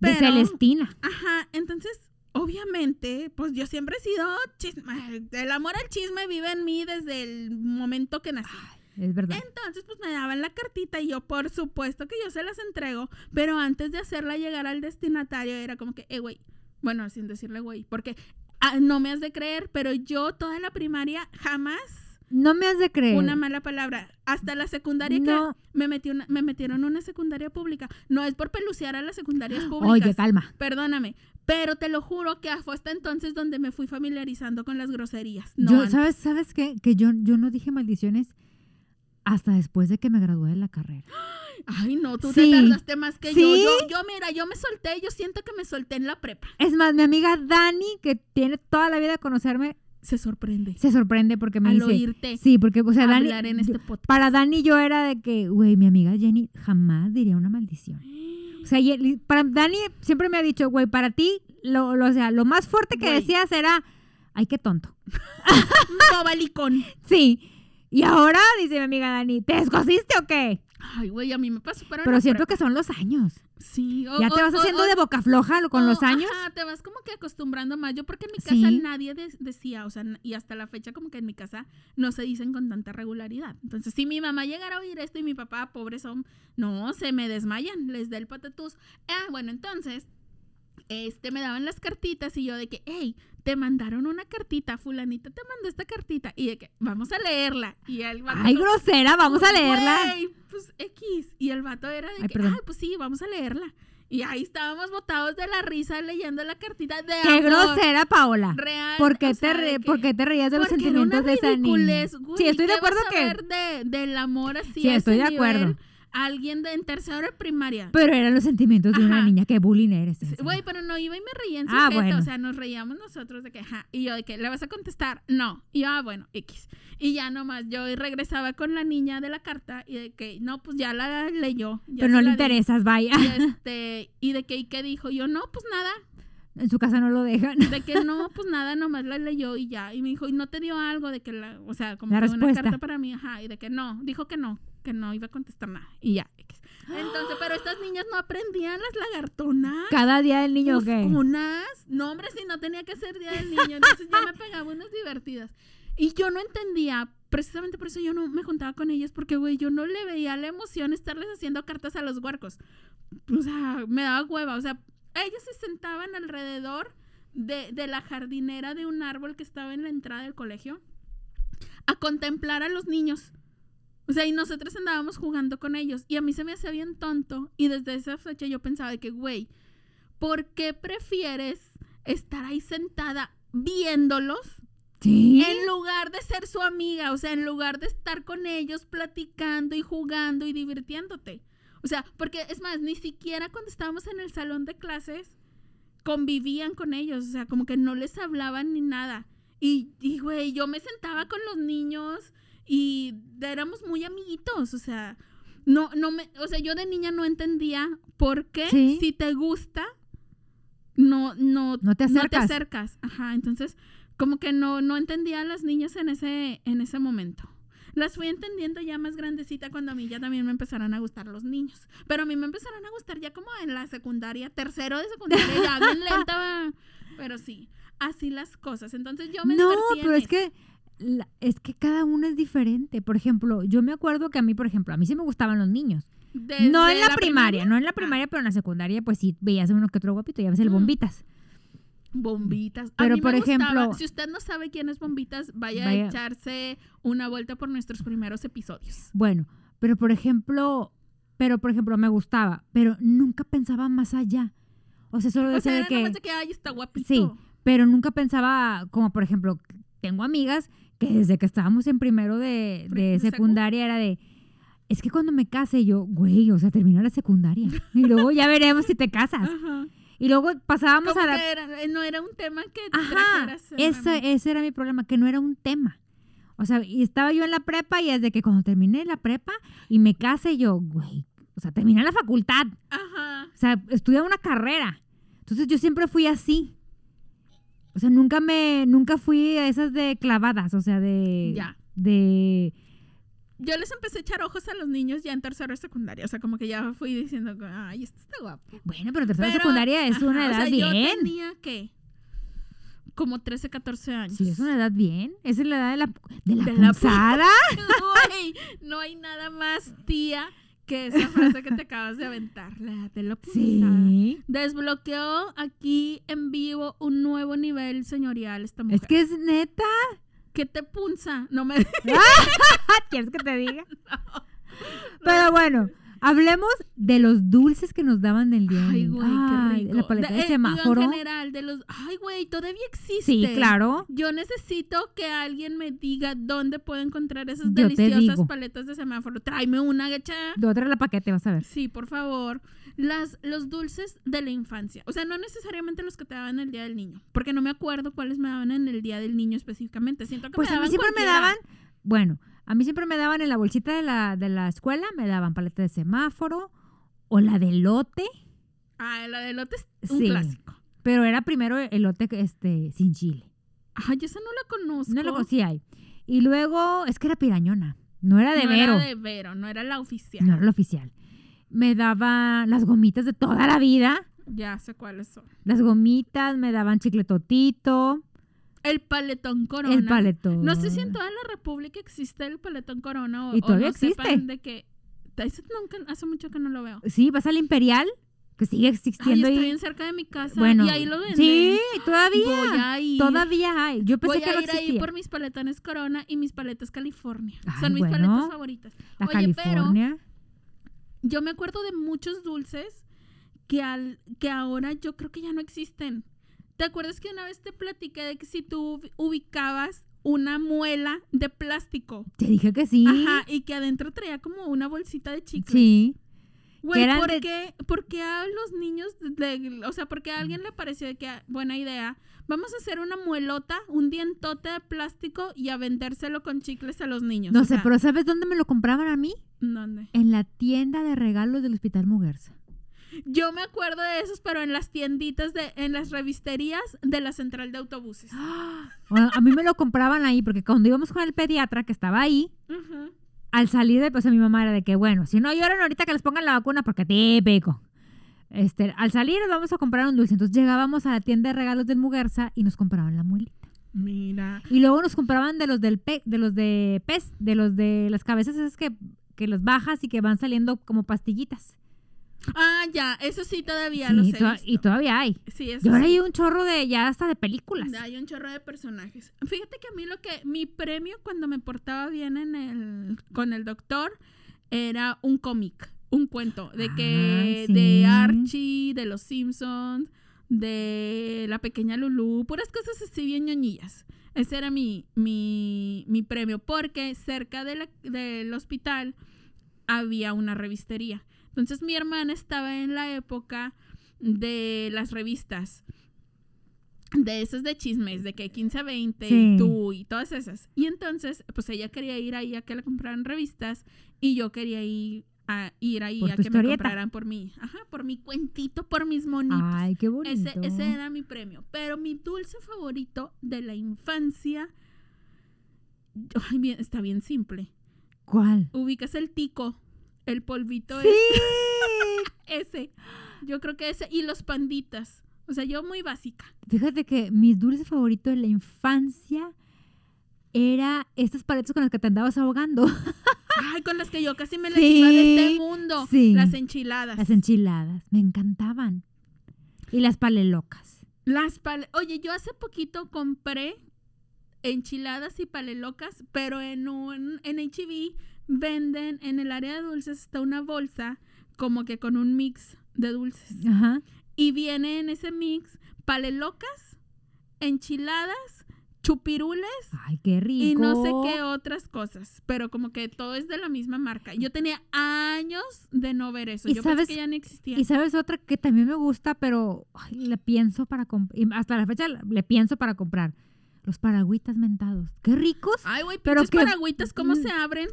De Celestina. ajá, entonces, obviamente, pues yo siempre he sido chisme. El amor al chisme vive en mí desde el momento que nací. Es verdad. Entonces, pues me daban la cartita y yo, por supuesto que yo se las entrego, pero antes de hacerla llegar al destinatario era como que, eh, güey, bueno, sin decirle güey, porque ah, no me has de creer, pero yo toda la primaria jamás No me has de creer. una mala palabra. Hasta la secundaria que No. me, metí una- me metieron una secundaria pública. No es por pelucear a las secundarias públicas. Oye, calma. Perdóname. Pero te lo juro que fue hasta entonces donde me fui familiarizando con las groserías. No yo, antes. ¿sabes, ¿Sabes qué? Que yo, yo no dije maldiciones hasta después de que me gradué de la carrera. Ay, no, tú Sí. te tardaste más que Sí. yo. yo. Yo, mira, yo me solté, yo siento que me solté en la prepa. Es más, mi amiga Dani, que tiene toda la vida de conocerme, Se sorprende. se sorprende porque me al dice... oírte Sí, porque, o sea, Dani... en yo- este podcast. para Dani yo era de que, güey, mi amiga Jenny jamás diría una maldición. O sea, para Dani siempre me ha dicho, güey, para ti, lo, lo- o sea, lo más fuerte que decías era, ay, qué tonto. No, balicón. Sí. Y ahora, dice mi amiga Dani, ¿te descosiste o qué? Ay, güey, a mí me pasó, pero, en Pero siento que son los años. Sí. o- Ya te o- vas o- haciendo de boca floja lo- con los años. Ajá, te vas como que acostumbrando más. Yo porque en mi casa Sí. nadie de- decía, o sea, y hasta la fecha como que en mi casa no se dicen con tanta regularidad. Entonces, si mi mamá llegara a oír esto y mi papá, pobres son, no, se me desmayan, les da el patatús. Ah, bueno, entonces, este, me daban las cartitas y yo de que, hey, te mandaron una cartita, fulanita te mandó esta cartita. Y de que, vamos a leerla. Y el vato Ay, grosera, vamos a leerla. pues X. Y el vato era de Ay, que, perdón. ay, pues sí, vamos a leerla. Y ahí estábamos botados de la risa leyendo la cartita de Qué amor grosera, Paola. real. ¿Por qué, te, sea, re- por qué te reías de los sentimientos de esa niña? Sí, estoy de ¿qué acuerdo que... de, del amor así Sí, estoy de acuerdo. Alguien de en tercero de primaria. Pero eran los sentimientos de una niña. Qué bullying eres. Güey, pero no iba y me reía en su Ah, bueno. O sea, nos reíamos nosotros de que, ajá. Y yo de que, ¿le vas a contestar? No. Y yo, ah, bueno, X. Y ya nomás, yo regresaba con la niña de la carta y de que, no, pues ya la leyó. ya Pero no le di. interesas, vaya. Y, este, y de que, ¿y qué dijo? Yo, no, pues nada. En su casa no lo dejan. De que no, pues nada, nomás la leyó y ya. Y me dijo, ¿y no te dio algo de que la, o sea, como La que una carta para mí? Ajá. Y de que no, dijo que no, que no iba a contestar nada. Y ya. Entonces, pero estas niñas no aprendían las lagartonas. Cada día del niño, ¿qué? unas. No, hombre, si no tenía que ser día del niño. Entonces yo me pegaba unas divertidas. Y yo no entendía, precisamente por eso yo no me juntaba con ellas, porque, güey, yo no le veía la emoción estarles haciendo cartas a los huarcos. O sea, me daba hueva. O sea, ellas se sentaban alrededor de, de la jardinera de un árbol que estaba en la entrada del colegio a contemplar a los niños. O sea, y nosotros andábamos jugando con ellos. Y a mí se me hacía bien tonto. Y desde esa fecha yo pensaba de que, güey, ¿por qué prefieres estar ahí sentada viéndolos Sí. en lugar de ser su amiga? O sea, en lugar de estar con ellos platicando y jugando y divirtiéndote. O sea, porque es más, ni siquiera cuando estábamos en el salón de clases convivían con ellos. O sea, como que no les hablaban ni nada. Y, y, güey, yo me sentaba con los niños y éramos muy amiguitos. O sea, no, no me, o sea, yo de niña no entendía por qué Sí. si te gusta, no, no, No te no te acercas. acercas. Ajá, entonces, como que no, no entendía a las niñas en ese, en ese momento. Las fui entendiendo ya más grandecita cuando a mí ya también me empezaron a gustar los niños. Pero a mí me empezaron a gustar ya como en la secundaria, tercero de secundaria, ya bien lenta. Pero sí, así las cosas. Entonces yo me No, en pero es eso. que la- es que cada uno es diferente. Por ejemplo, yo me acuerdo que a mí, por ejemplo, a mí sí me gustaban los niños. Desde no en la, primaria, primaria, no en la Ah. primaria, pero en la secundaria, pues sí veías uno que otro guapito, ya ves el Mm. bombitas. Bombitas. A Pero, mí me por gustaba- ejemplo- si usted no sabe quién es Bombitas, vaya, Vaya. a echarse una vuelta por nuestros primeros episodios. Bueno, pero por ejemplo, pero por ejemplo, me gustaba, pero nunca pensaba más allá. O sea, solo O decía sea, de era que de que, ay, está guapito. Sí, pero nunca pensaba, como por ejemplo, tengo amigas que desde que estábamos en primero de, secundaria era de, es que cuando me case yo, güey, o sea, termina la secundaria. Y luego ya veremos si te casas. Ajá. Y luego pasábamos a la... que era- eh, no era un tema que Ajá, ese, ese era mi problema, que no era un tema. O sea, y estaba yo en la prepa y desde que cuando terminé la prepa y me case yo, güey, o sea, terminé la facultad. Ajá. O sea, estudié una carrera. Entonces yo siempre fui así. O sea, nunca me, nunca fui a esas de clavadas, o sea, de, Ya. de, Yo les empecé a echar ojos a los niños ya en tercero de secundaria. O sea, como que ya fui diciendo, ay, este está guapo. bueno, pero tercera Pero, secundaria es ajá, una o edad sea, Yo bien. tenía que como 13, 14 años. Sí, es una edad bien. Esa es la edad de la, de la De la no hay nada más tía que esa frase que te acabas de aventar. La de la. Sí. Desbloqueó aquí en vivo un nuevo nivel señorial esta mujer. Es que es neta. ¿Qué te punza? No me... ¿Quieres que te diga? Pero bueno, hablemos de los dulces que nos daban del día. Ay, güey, qué rico. La paleta de, eh, digo, semáforo. En general, de los... Ay, güey, todavía existe. Sí, claro. Yo necesito que alguien me diga dónde puedo encontrar esas Yo deliciosas paletas de semáforo. Tráeme una, gacha. De otra la paquete, vas a ver. Sí, por favor. Las, los dulces de la infancia. O sea, no necesariamente los que te daban el día del niño. Porque no me acuerdo cuáles me daban en el día del niño específicamente. Siento que Pues me a mí daban siempre me daban, bueno, a mí siempre me daban en la bolsita de la, de la escuela, me daban paleta de semáforo o la de elote, Ah, la de elote es un Sí. clásico. pero era primero elote este, sin chile. Ay, esa no la conozco. No lo sí hay. Y luego, es que era pirañona, no era de no Vero, era de Vero, no era la oficial. no era la oficial. Me daban las gomitas de toda la vida, Ya sé cuáles son. las gomitas, me daban chicletotito, El paletón corona. el paletón. No sé si en toda la República existe el paletón corona o, Y o todavía no existe. sepan de que nunca, hace mucho que no lo veo. Sí, vas al Imperial, que sigue Ay, existiendo está ahí. bien cerca de mi casa Bueno, y ahí lo venden. sí, todavía. Voy a ir. Todavía hay. Yo pensé Voy que no a ir ahí por mis paletones Corona y mis paletas California. Ay, Son mis bueno. paletas favoritas. La Oye, pero- California. Yo me acuerdo de muchos dulces que, al, que ahora yo creo que ya no existen. ¿Te acuerdas que una vez te platiqué de que si tú ubi- ubicabas una muela de plástico. Te dije que sí. Ajá, y que adentro traía como una bolsita de chicles. Sí. Güey, ¿por, de- qué, por qué a los niños, le- o sea, porque a alguien le pareció de que ah, buena idea? Vamos a hacer una muelota, un dientote de plástico y a vendérselo con chicles a los niños. No sé, sea, pero ¿sabes dónde me lo compraban a mí? ¿Dónde? En la tienda de regalos del Hospital Muguerza. Yo me acuerdo de esos, pero en las tienditas, de, en las revisterías de la central de autobuses. Bueno, a mí me lo compraban ahí porque cuando íbamos con el pediatra que estaba ahí, al salir de, pues a mi mamá era de que, bueno, si no lloran ahorita que les pongan la vacuna porque típico. Este, al salir nos vamos a comprar un dulce. Entonces llegábamos a la tienda de regalos del Muguerza y nos compraban la muelita. Mira. Y luego nos compraban de los del pe- de los de pez, de los de las cabezas esas que, que los bajas y que van saliendo como pastillitas. Ah, ya, eso sí todavía Sí, to- visto. y todavía hay. Sí, Y ahora sí. hay un chorro de, ya hasta de películas. Hay un chorro de personajes. Fíjate que a mí lo que mi premio cuando me portaba bien en el con el doctor era un cómic, un cuento de que Ah, sí. de Archie, de los Simpsons, de la pequeña Lulu, puras cosas así bien ñoñillas. Ese era mi, mi, mi premio, porque cerca de la- del hospital había una revistería. Entonces mi hermana estaba en la época de las revistas. De esas de chismes, de que 15 a 20 Sí. y tú y todas esas. Y entonces, pues ella quería ir ahí a que le compraran revistas y yo quería ir a ir ahí a que me compraran por mi, ajá, por mi cuentito, por mis monitos. Ay, qué bonito. Ese, ese era mi premio. Pero mi dulce favorito de la infancia. Ay, bien, está bien simple. ¿Cuál? Ubicas el tico, el polvito Sí. es- ese. Yo creo que ese. Y los panditas. O sea, yo muy básica. Fíjate que mi dulce favorito de la infancia era estas paletas con las que te andabas ahogando. Ay, con las que yo casi me las Sí, iba de este mundo. sí. Las enchiladas. Las enchiladas. Me encantaban. Y las palelocas. Las pale- Oye, yo hace poquito compré enchiladas y palelocas, pero en un en HB venden en el área de dulces está una bolsa como que con un mix de dulces. Ajá. Y viene en ese mix palelocas, enchiladas, chupirules Ay, qué rico. y no sé qué otras cosas, pero como que todo es de la misma marca. Yo tenía años de no ver eso. ¿Y Yo sabes- pensé que ya no existía. Y sabes otra que también me gusta, pero ay, le pienso para comprar. Hasta la fecha le pienso para comprar. Los paragüitas mentados. Qué ricos. Ay, güey, pero que- paragüitas, ¿cómo Mm. se abren?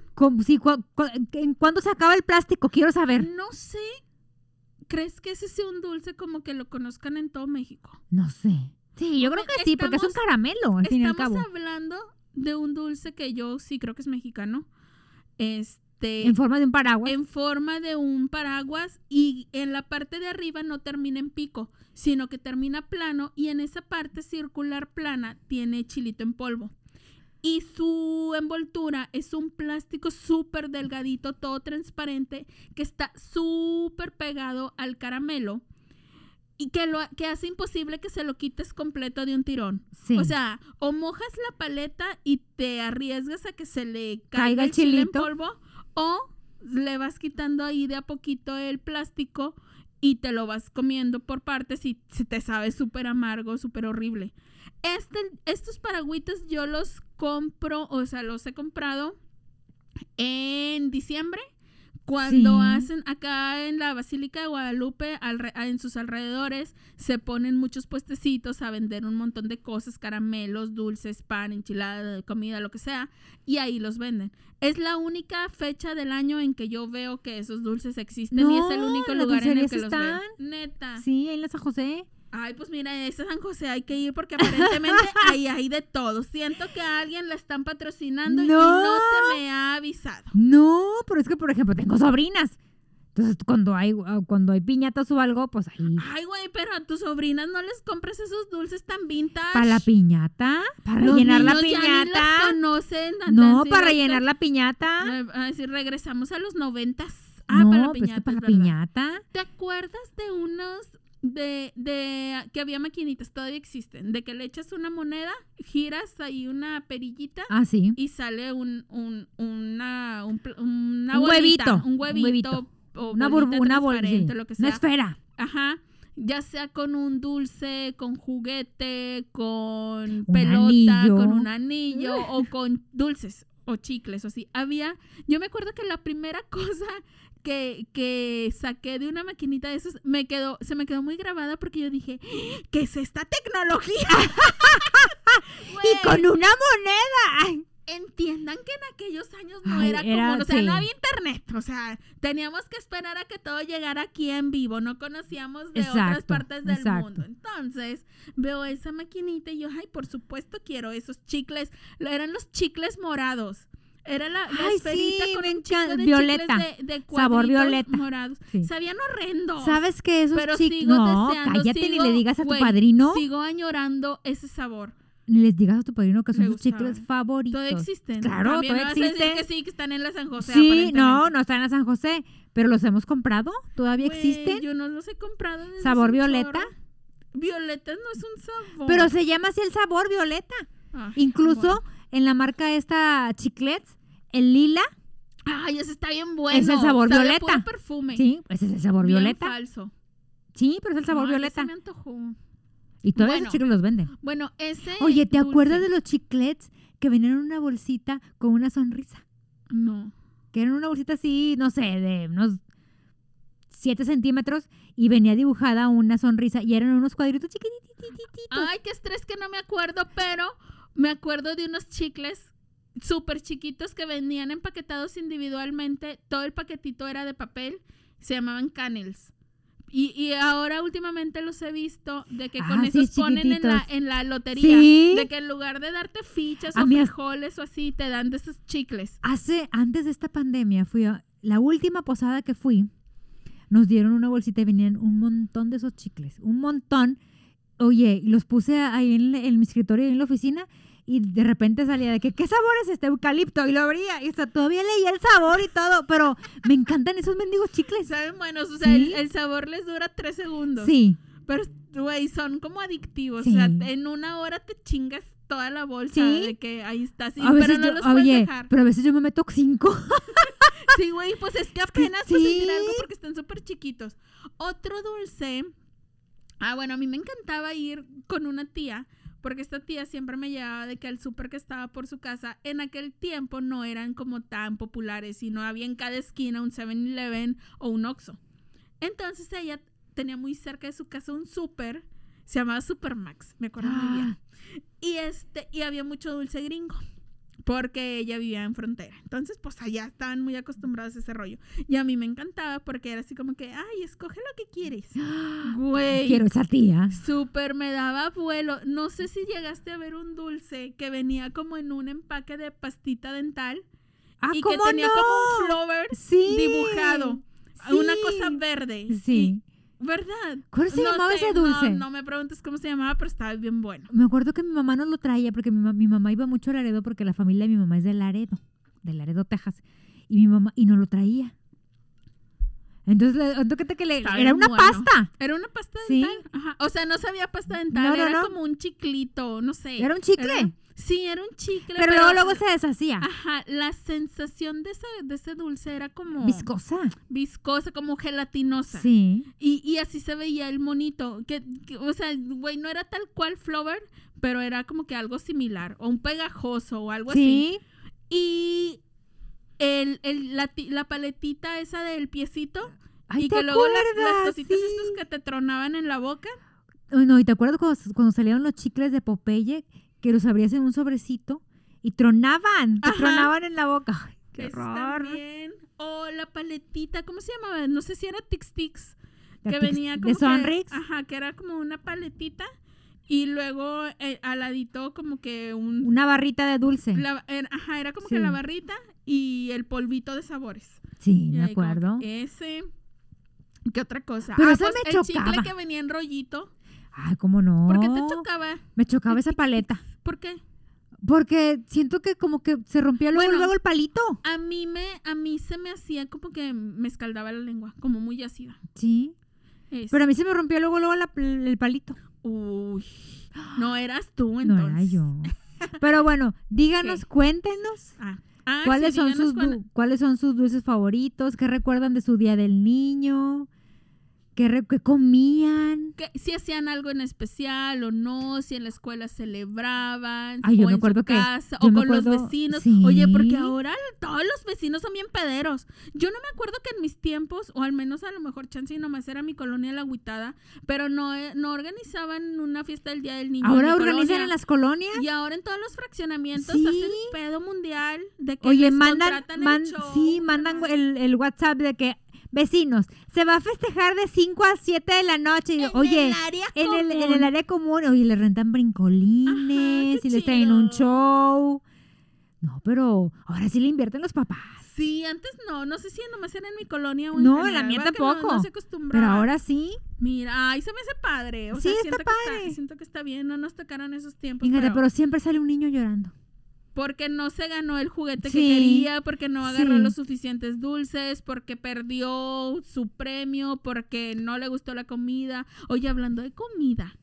Sí, cu- cu- ¿En cuándo se acaba el plástico? Quiero saber. No sé. ¿Crees que ese sea un dulce como que lo conozcan en todo México? No sé. Sí, yo creo que sí, porque es un caramelo, al fin y al Estamos hablando de un dulce que yo sí creo que es mexicano. Este. En forma de un paraguas. en forma de un paraguas y en la parte de arriba no termina en pico, sino que termina plano y en esa parte circular plana tiene chilito en polvo. Y su envoltura es un plástico súper delgadito, todo transparente, que está súper pegado al caramelo y que, lo, que hace imposible que se lo quites completo de un tirón. Sí. O sea, o mojas la paleta y te arriesgas a que se le caiga, Caiga el chile en chilito. polvo, o le vas quitando ahí de a poquito el plástico y te lo vas comiendo por partes y se te sabe súper amargo, súper horrible. Este, estos paragüitas yo los compro, o sea, los he comprado en diciembre. Cuando Sí. hacen acá en la Basílica de Guadalupe, alre- en sus alrededores, se ponen muchos puestecitos a vender un montón de cosas, caramelos, dulces, pan, enchilada, comida, lo que sea, y ahí los venden. Es la única fecha del año en que yo veo que esos dulces existen y es el No, único lugar en el que los veo. están. Neta. Sí, en la San José. Ay, pues mira, ese San José hay que ir porque aparentemente ahí hay de todo. Siento que a alguien la están patrocinando y No. se me ha avisado. No, pero es que, por ejemplo, tengo sobrinas. Entonces, cuando hay, ah, cuando hay piñatas o algo, pues ahí. Ay, güey, pero a tus sobrinas no les compres esos dulces tan vintage. Para la piñata, para Los rellenar la niños ya ni las piñata. conocen. tan- No, para rellenar la piñata. No, a decir, regresamos a los noventas. Ah, no, para la pues piñata. que para la verdad. piñata. ¿Te acuerdas de unos de, de que había maquinitas, todavía existen, de que le echas una moneda, giras ahí una perillita Ah, sí. y sale un, un, una, un, una Un bolita, huevito, un huevito, huevito. o Una bolita burbu, una bol- transparente, sí, lo que Una sea. esfera. Ajá. ya sea con un dulce, con juguete, con Un pelota, anillo. con un anillo o con dulces o chicles o así. Había, yo me acuerdo que la primera cosa que, que saqué de una maquinita de esos me quedó, se me quedó muy grabada porque yo dije, ¿qué es esta tecnología? Y con una moneda. entiendan que en aquellos años no Ay, era, era- común, o sea, sí. no había internet, o sea, teníamos que esperar a que todo llegara aquí en vivo, no conocíamos de otras partes del exacto. mundo. Entonces, veo esa maquinita y yo, ay, por supuesto quiero esos chicles, eran los chicles morados. Era la, la Ay, esferita sí, con un de Violeta. chicles de, de Sabor violeta. morados. Sí. Sabían horrendos. ¿Sabes que esos Pero chicos? sigo No, deseando, cállate ni sigo- le digas a tu padrino. Sigo añorando ese sabor. Ni les digas a tu padrino que son sus chicles favoritos. Todavía existen. Claro, También todavía me vas a decir existen. que sí, que están en la San José. Sí, no, no están en San José, pero los hemos comprado. ¿Todavía existen? Yo no los he comprado. ¿Sabor violeta? chorro. Violeta no es un sabor. Pero se llama así el sabor violeta. Ay, Incluso bueno. En la marca esta Chiclets, el lila, Ay, ese está bien bueno. Es el sabor Sabe violeta. puro perfume. sí, ese es el sabor Bien violeta. falso. Sí, pero es el sabor Ay, violeta. me antojó. Y todavía Bueno. esos chicles los venden. Bueno, ese. Oye, ¿te dulce. acuerdas de los chiclets que venían en una bolsita con una sonrisa? No. Que eran una bolsita así, no sé, de unos 7 centímetros y venía dibujada una sonrisa y eran unos cuadritos chiquitititos. Ay, qué estrés que no me acuerdo, pero me acuerdo de unos chicles súper chiquitos que venían empaquetados individualmente. Todo el paquetito era de papel. Se llamaban canels. Y, y ahora últimamente los he visto de que con Ah, sí, esos ponen en la, en la lotería. Sí. De que en lugar de darte fichas A o frijoles o así, te dan de esos chicles. Hace, antes de esta pandemia, fui a la última posada que fui, nos dieron una bolsita y venían un montón de esos chicles, un montón. Oye, los puse ahí en, en mi escritorio, en la oficina, y de repente salía de que, ¿qué sabor es este eucalipto? Y lo abría, y hasta todavía leía el sabor y todo, pero me encantan esos mendigos chicles. Saben buenos, o sea, el, Sí. el sabor les dura tres segundos. Sí, Pero, güey, son como adictivos. Sí. O sea, en una hora te chingas toda la bolsa Sí. de que ahí está. Sí, a veces pero no yo- los puedes oye, dejar. pero a veces yo me meto cinco. Sí, güey, pues es que apenas puedes sí. sentir algo porque están súper chiquitos. Otro dulce. Ah, bueno, a mí me encantaba ir con una tía. Porque esta tía siempre me llevaba de que al súper que estaba por su casa, en aquel tiempo no eran como tan populares y no había en cada esquina un 7-Eleven o un Oxxo. Entonces ella tenía muy cerca de su casa un súper, se llamaba Supermax, me acuerdo muy bien. Y este, y había mucho dulce gringo. Porque ella vivía en frontera. Entonces, pues allá estaban muy acostumbrados a ese rollo. Y a mí me encantaba porque era así como que, ay, escoge lo que quieres. Güey. Quiero esa tía. Súper me daba vuelo. No sé si llegaste a ver un dulce que venía como en un empaque de pastita dental Ah, y que ¿cómo tenía no? como un flower Sí. dibujado. Una cosa verde. Sí. ¿Verdad? ¿Cuál se No llamaba sé, ese dulce? No, no me preguntes cómo se llamaba, pero estaba bien bueno. Me acuerdo que mi mamá nos lo traía porque mi, ma- mi mamá iba mucho a Laredo porque la familia de mi mamá es de Laredo, de Laredo, Texas. Y mi mamá, y nos lo traía. Entonces, le- ¿tú qué te que le- era bien una bueno. pasta. Era una pasta Sí. dental. Ajá. O sea, no sabía pasta dental, No, no, era no. como un chiclito, no sé. Era un chicle. Era- sí, era un chicle. pero, luego, luego se deshacía. Ajá, la sensación de ese, de ese dulce era como Viscosa. viscosa, como gelatinosa. Sí. Y, y así se veía el monito. Que, que, o sea, güey, no era tal cual Flower, pero era como que algo similar. O un pegajoso o algo así. Sí. Y el, el- la, la paletita esa del piecito. Ay, y ¿te que luego las, las cositas Sí. estas que te tronaban en la boca. No, ¿y te acuerdas cuando, cuando salieron los chicles de Popeye que los abrías en un sobrecito y tronaban? Te tronaban en la boca. Ay, qué horror. O la paletita, ¿cómo se llamaba? No sé si era Tix Tix. La que venía como de que- Sonrix. ajá, que era como una paletita. Y luego eh, al ladito como que un... Una barrita de dulce. la- era- ajá, era como que la barrita y el polvito de sabores. Sí, Y me acuerdo. que ese... ¿Qué otra cosa? Pero ah, esa pues me el chicle que venía en rollito. Ay, ¿cómo no? ¿Por qué te chocaba? Me chocaba esa paleta. ¿Por qué? Porque siento que como que se rompía luego, Bueno, luego el palito. A mí me, a mí se me hacía como que me escaldaba la lengua, como muy ácida. Sí. Pero a mí se me rompió luego, luego la- el palito. Uy, no eras tú No entonces. era yo. Pero bueno, díganos, ¿Qué? cuéntenos Ah, ah, cuáles sí, son sus cuáles son sus dulces favoritos, qué recuerdan de su día del niño. ¿Qué, comían? si hacían algo en especial o no, si en la escuela celebraban, Ay, yo o me en acuerdo su que- casa, yo o con los vecinos. sí. Oye, porque ahora todos los vecinos son bien pederos. Yo no me acuerdo que en mis tiempos, o al menos a lo mejor chance y nomás era mi colonia la agüitada, pero no, eh, no organizaban una fiesta del Día del Niño. Ahora organizan colonia. en las colonias. Y ahora en todos los fraccionamientos Sí. hacen pedo mundial de que Oye, les mandan, contratan man- el show. sí, mandan el, el WhatsApp de que vecinos, se va a festejar de 5 a 7 de la noche. Y En oye, el área en el, en el área común, oye, le rentan brincolines Ajá, y les traen un show. No, pero ahora sí le invierten los papás. Sí, antes no, no sé si nomás era en mi colonia o en No, en la mía ¿verdad que no- tampoco. No, se acostumbraba. Pero ahora sí. Mira, ay, se me hace padre. O Sí, sea, está siento que padre. siento que está bien, no nos tocaron esos tiempos. Fíjate, pero, pero siempre sale un niño llorando. Porque no se ganó el juguete Sí, que quería, porque no agarró sí. los suficientes dulces, porque perdió su premio, porque no le gustó la comida. Oye, hablando de comida,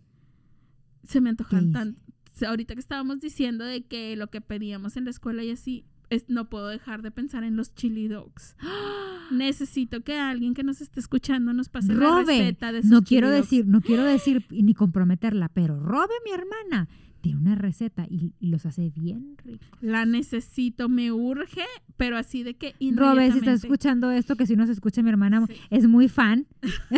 se me antojan tanto. Ahorita que estábamos diciendo de que lo que pedíamos en la escuela y así, es, no puedo dejar de pensar en los chili dogs. Necesito que alguien que nos esté escuchando nos pase la Robe, receta de esos no quiero chili dogs. decir, no quiero decir ni comprometerla, pero Robe, mi hermana, tiene una receta y, y los hace bien ricos. La necesito, me urge, pero así de que Robe, si estás escuchando esto, que si no se escucha mi hermana, Sí. es muy fan.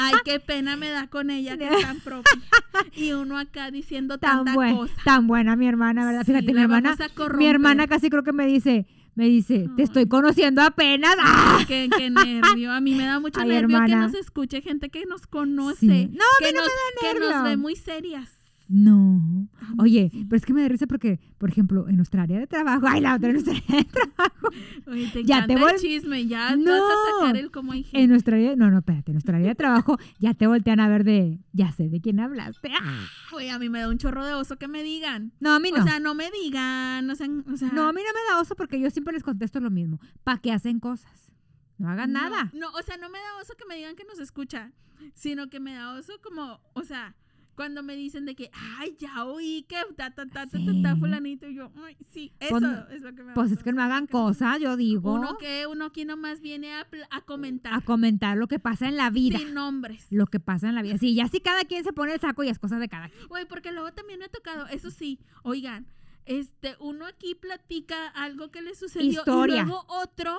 Ay, qué pena me da con ella que es tan propia. Y uno acá diciendo Tan, tanta buen- cosa. tan buena mi hermana, ¿verdad? Sí, Fíjate, mi hermana, mi hermana casi creo que me dice, me dice, te estoy conociendo apenas. ¡Ah! Qué, qué nervio. A mí me da mucho Ay, nervio que hermana. nos escuche gente que nos conoce. Sí. No, que, no nos, me da que nos nervio. ve muy serias. No. Oye, pero es que me da risa porque, por ejemplo, en nuestra área de trabajo, ay, la otra en nuestra área de trabajo, Oye, te Ya te el chisme. Ya No. vas a sacar el cómo hay en nuestra área, no, no, espérate, en nuestra área de trabajo ya te voltean a ver de, ya sé de quién hablaste. ¡Ah! Oye, a mí me da un chorro de oso que me digan. No, a mí no. O sea, no me digan. O sea, o sea, no, a mí no me da oso porque yo siempre les contesto lo mismo. ¿Para qué hacen cosas? No hagan No, nada. No, o sea, no me da oso que me digan que nos escucha, sino que me da oso como, o sea, cuando me dicen de que, ay, ya oí que ta, ta, ta, ta, ta, ta, Sí. fulanito, y yo, ay, sí, eso Pues, es lo que me Pues es que no hagan cosas, yo digo. Uno que, uno aquí nomás viene a, a comentar, a comentar lo que pasa en la vida. sin nombres. Lo que pasa en la vida. Sí, ya si cada quien se pone el saco y es cosa de cada quien. Güey, porque luego también me ha tocado, eso sí, oigan, este, uno aquí platica algo que le sucedió Historia. y luego otro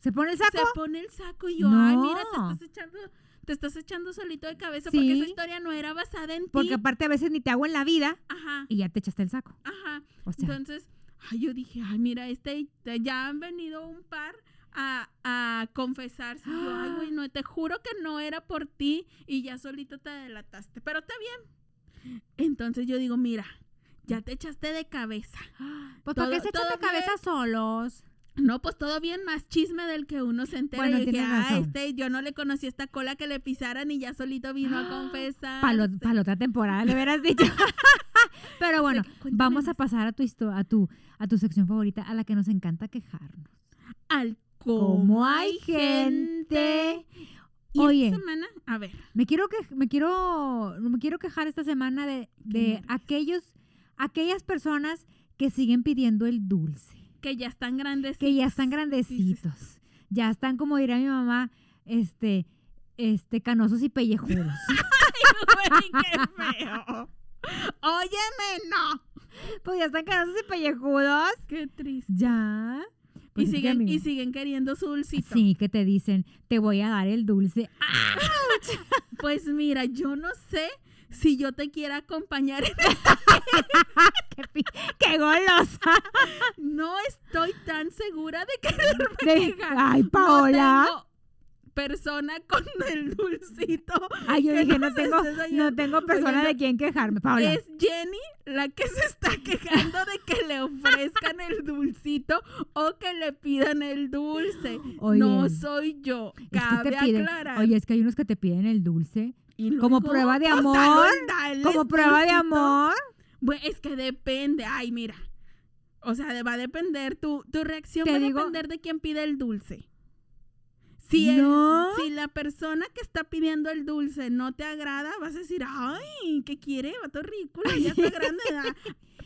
¿Se pone el saco? se pone el saco y yo, ay, mira, te estás echando, te estás echando solito de cabeza Sí. porque esa historia no era basada en ti. Porque aparte a veces ni te hago en la vida Ajá, y ya te echaste el saco. ajá. O sea, Entonces, ay, yo dije, ay, mira, este, ya han venido un par a, a confesarse. Y yo, ay, güey, no, te juro que no era por ti y ya solito te delataste. Pero está bien. Entonces yo digo, mira, ya te echaste de cabeza. pues todo- ¿por qué se echan de cabeza solos? No, pues todo bien, más chisme del que uno se entera. Bueno, y dije, ah, este, yo no le conocí esta cola que le pisaran y ya solito vino a confesar. Para la otra temporada, le hubieras dicho. Pero bueno, cuéntame vamos a pasar a tu, a, tu, a tu sección favorita, a la que nos encanta quejarnos. Al Cómo hay gente. Y Oye. esta semana, a ver, Me quiero que me quiero me quiero quejar esta semana de, de aquellos aquellas personas que siguen pidiendo el dulce, que ya están grandes. que ya están grandecitos, ya están como diría mi mamá, este este canosos y pellejudos. Güey, qué feo. Óyeme, no. pues ya están canosos y pellejudos. Qué triste. Ya. Pues y, es que, siguen, y siguen queriendo su dulcito. Sí, que te dicen, te voy a dar el dulce. Ah, Pues mira, yo no sé si yo te quiera acompañar. en- qué, qué golosa! No estoy tan segura de quererme De- ay, Paola. No tengo persona con el dulcito. Ay, yo que dije, no tengo, no tengo persona de quien quejarme. Paola. Es Jenny la que se está quejando de que le ofrezcan el dulcito o que le pidan el dulce. Oye, no soy yo. Es que Cabe te piden, aclarar. oye, es que hay unos que te piden el dulce Y como prueba de amor, como prueba de amor. Bueno, es que depende. Ay, mira. O sea, va a depender. Tu, tu reacción va a depender de quién pide el dulce. Si, el- No. si la persona que está pidiendo el dulce no te agrada, vas a decir, ay, ¿qué quiere? Vato ridículo, ya está grande. ¿verdad?".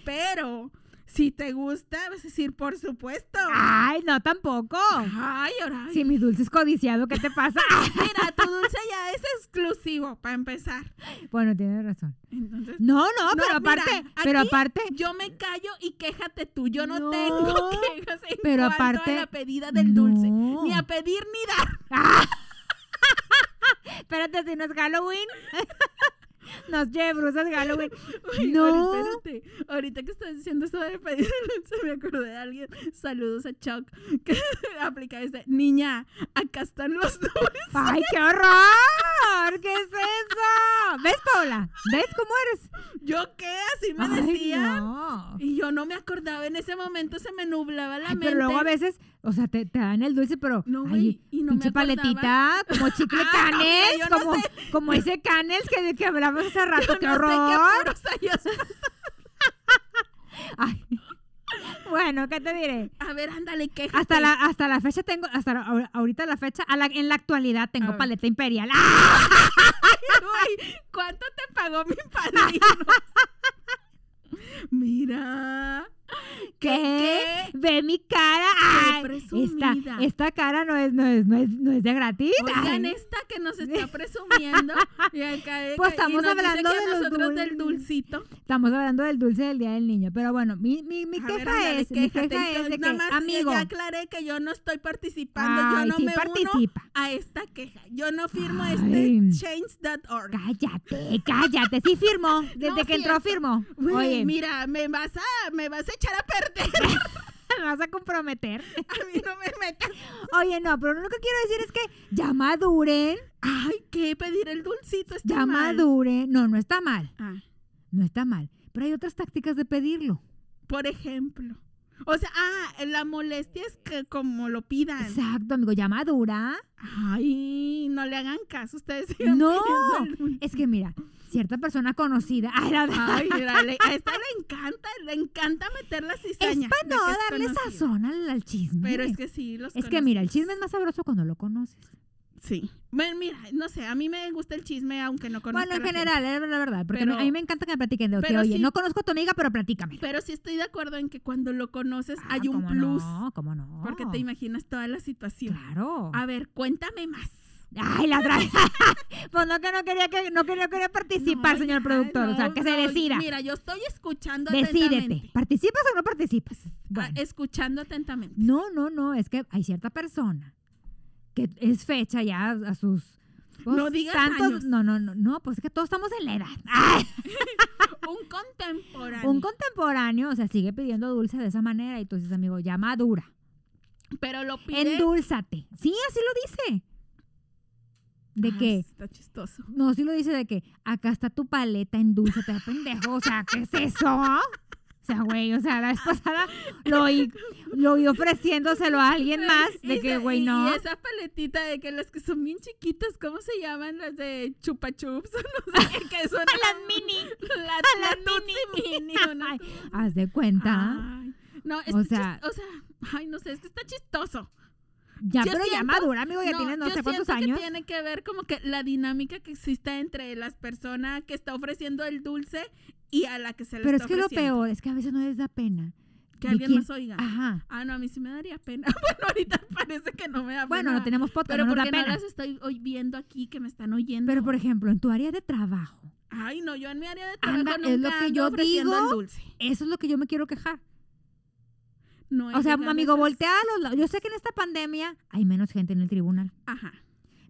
Pero Si te gusta, vas a decir, por supuesto. Ay, no, tampoco. Ay, ahora. Si mi dulce es codiciado, ¿qué te pasa? Mira, tu dulce ya es exclusivo, para empezar. bueno, tienes razón. Entonces, No, no, No, pero mira, aparte, pero aparte, yo me callo y quéjate tú. Yo no, No, tengo quejas en pero cuanto aparte- a la pedida del dulce. Ni a pedir ni dar. espérate, si no es Halloween. Nos lleve brusas Halloween. Uy, No. espérate. Ahorita que estás diciendo esto de pedir me acordé de alguien. Saludos a Chuck, que aplica este. Niña, acá están los dulces. ¡Ay, qué horror! ¿Qué es eso? ¿Ves, Paula? ¿Ves cómo eres? ¿Yo qué? Así me Ay, decían. no. Y yo no me acordaba, en ese momento se me nublaba la Ay, mente. pero luego a veces, o sea, te, te dan el dulce, pero No, ay, güey, y no me pinche acordaba. paletita, como chicle Ah, canels, no como, sé. como ese canels que, que hablamos hace rato, Yo qué no sé horror. qué Ay. Bueno, ¿qué te diré? A ver, ándale, quéjate. Hasta la, hasta la fecha tengo, hasta la- ahor- ahorita la fecha, a la- en la actualidad tengo ver. paleta imperial. ¡Ah! Uy, ¿cuánto te pagó mi padrino? Mira. ¿Qué? Ve mi cara. Ay, esta, cara no es, no es, no es, no es de gratis. Oigan, Ay. esta que nos está presumiendo. Y acá, Pues y estamos nos dice hablando que de nosotros del dulcito. Estamos hablando del dulce del Día del Niño, pero bueno, mi, mi, mi ver, queja es, mi queja es Entonces, de que, nada más, ya- amigo, Ya aclaré que yo no estoy participando. Ay, yo no sí me uno participa. a esta queja. Yo no firmo este change.org. cállate, cállate, sí firmó, desde No, que entró cierto. Güey, Oye, mira, me vas a, me vas a echar a perder. me vas a comprometer. A mí no me metas. Oye, no, pero lo que quiero decir es que ya maduren, Ay, ¿qué? Pedir el dulcito está ya mal. maduren. No, no está mal, Ah, no está mal, pero hay otras tácticas de pedirlo. por ejemplo. O sea, ah, la molestia es que como lo pidan. Exacto, amigo, ya madura. Ay, no le hagan caso, ustedes No, es que mira, cierta persona conocida, ay, la- Ay, mira, le- a esta le encanta, le encanta meter la es cizaña. para de no es darle conocido. sazón al, al chisme. Pero es que sí, los Es que mira, el chisme es más sabroso cuando lo conoces. Sí. Bueno, mira, no sé, a mí me gusta el chisme aunque no conozca Bueno, en general, es la verdad. Porque Pero- a mí me encanta que me platiquen de pero oye, sí- no conozco a tu amiga, pero platícame. Pero sí estoy de acuerdo en que cuando lo conoces Ah, hay un ¿cómo plus. No, ¿cómo no? Porque te imaginas toda la situación. Claro. A ver, cuéntame más. Ay, la otra Pues no que no quería que no quería, quería participar, No, señor ya, productor. o sea, no, que se decida. Mira, yo estoy escuchando Decídete. atentamente. ¿Participas o no participas? Ah, escuchando atentamente. No, no, no. Es que hay cierta persona que es fecha ya a sus. pues, No digas tantos, años. No, no, no, no, pues es que todos estamos en la edad. Ay, Un contemporáneo. un contemporáneo, o sea, sigue pidiendo dulce de esa manera y tú dices, amigo, ya madura. pero lo pide. Endúlzate. Sí, así lo dice. ¿De Ah, qué? Está chistoso. No, sí lo dice de que acá está tu paleta, endúlzate, pendejo. O sea, ¿qué es eso? O sea, güey, o sea, la vez pasada lo oí, lo oí ofreciéndolo a alguien más de que, güey, no. Y esa paletita de que las que son bien chiquitas, ¿cómo se llaman? Las de chupa chups. No sé qué, que son. las mini. La, las mini. Ay, cosa. haz de cuenta. Ay, no, es O sea, o sea, ay, no sé, es que está chistoso. Ya, yo pero ya siento- madura, amigo, ya tienes no yo sé cuántos años. que tiene que ver como que la dinámica que existe entre las personas que está ofreciendo el dulce y a la que se le Pero es está que lo peor es que a veces no les da pena. Que ¿De alguien quién? más oiga. Ajá. Ah, no, a mí sí me daría pena. bueno, ahorita parece que no me da Bueno, pena. no tenemos podcast, Pero no nos da porque no pena. las estoy hoy viendo aquí que me están oyendo. Pero, por ejemplo, en tu área de trabajo, Ay, no, yo en mi área de trabajo Anda, nunca es lo que ando yo ofreciendo digo. el dulce. eso es lo que yo me quiero quejar. No O sea, amigo, voltea a los lados. Yo sé que en esta pandemia hay menos gente en el tribunal. Ajá.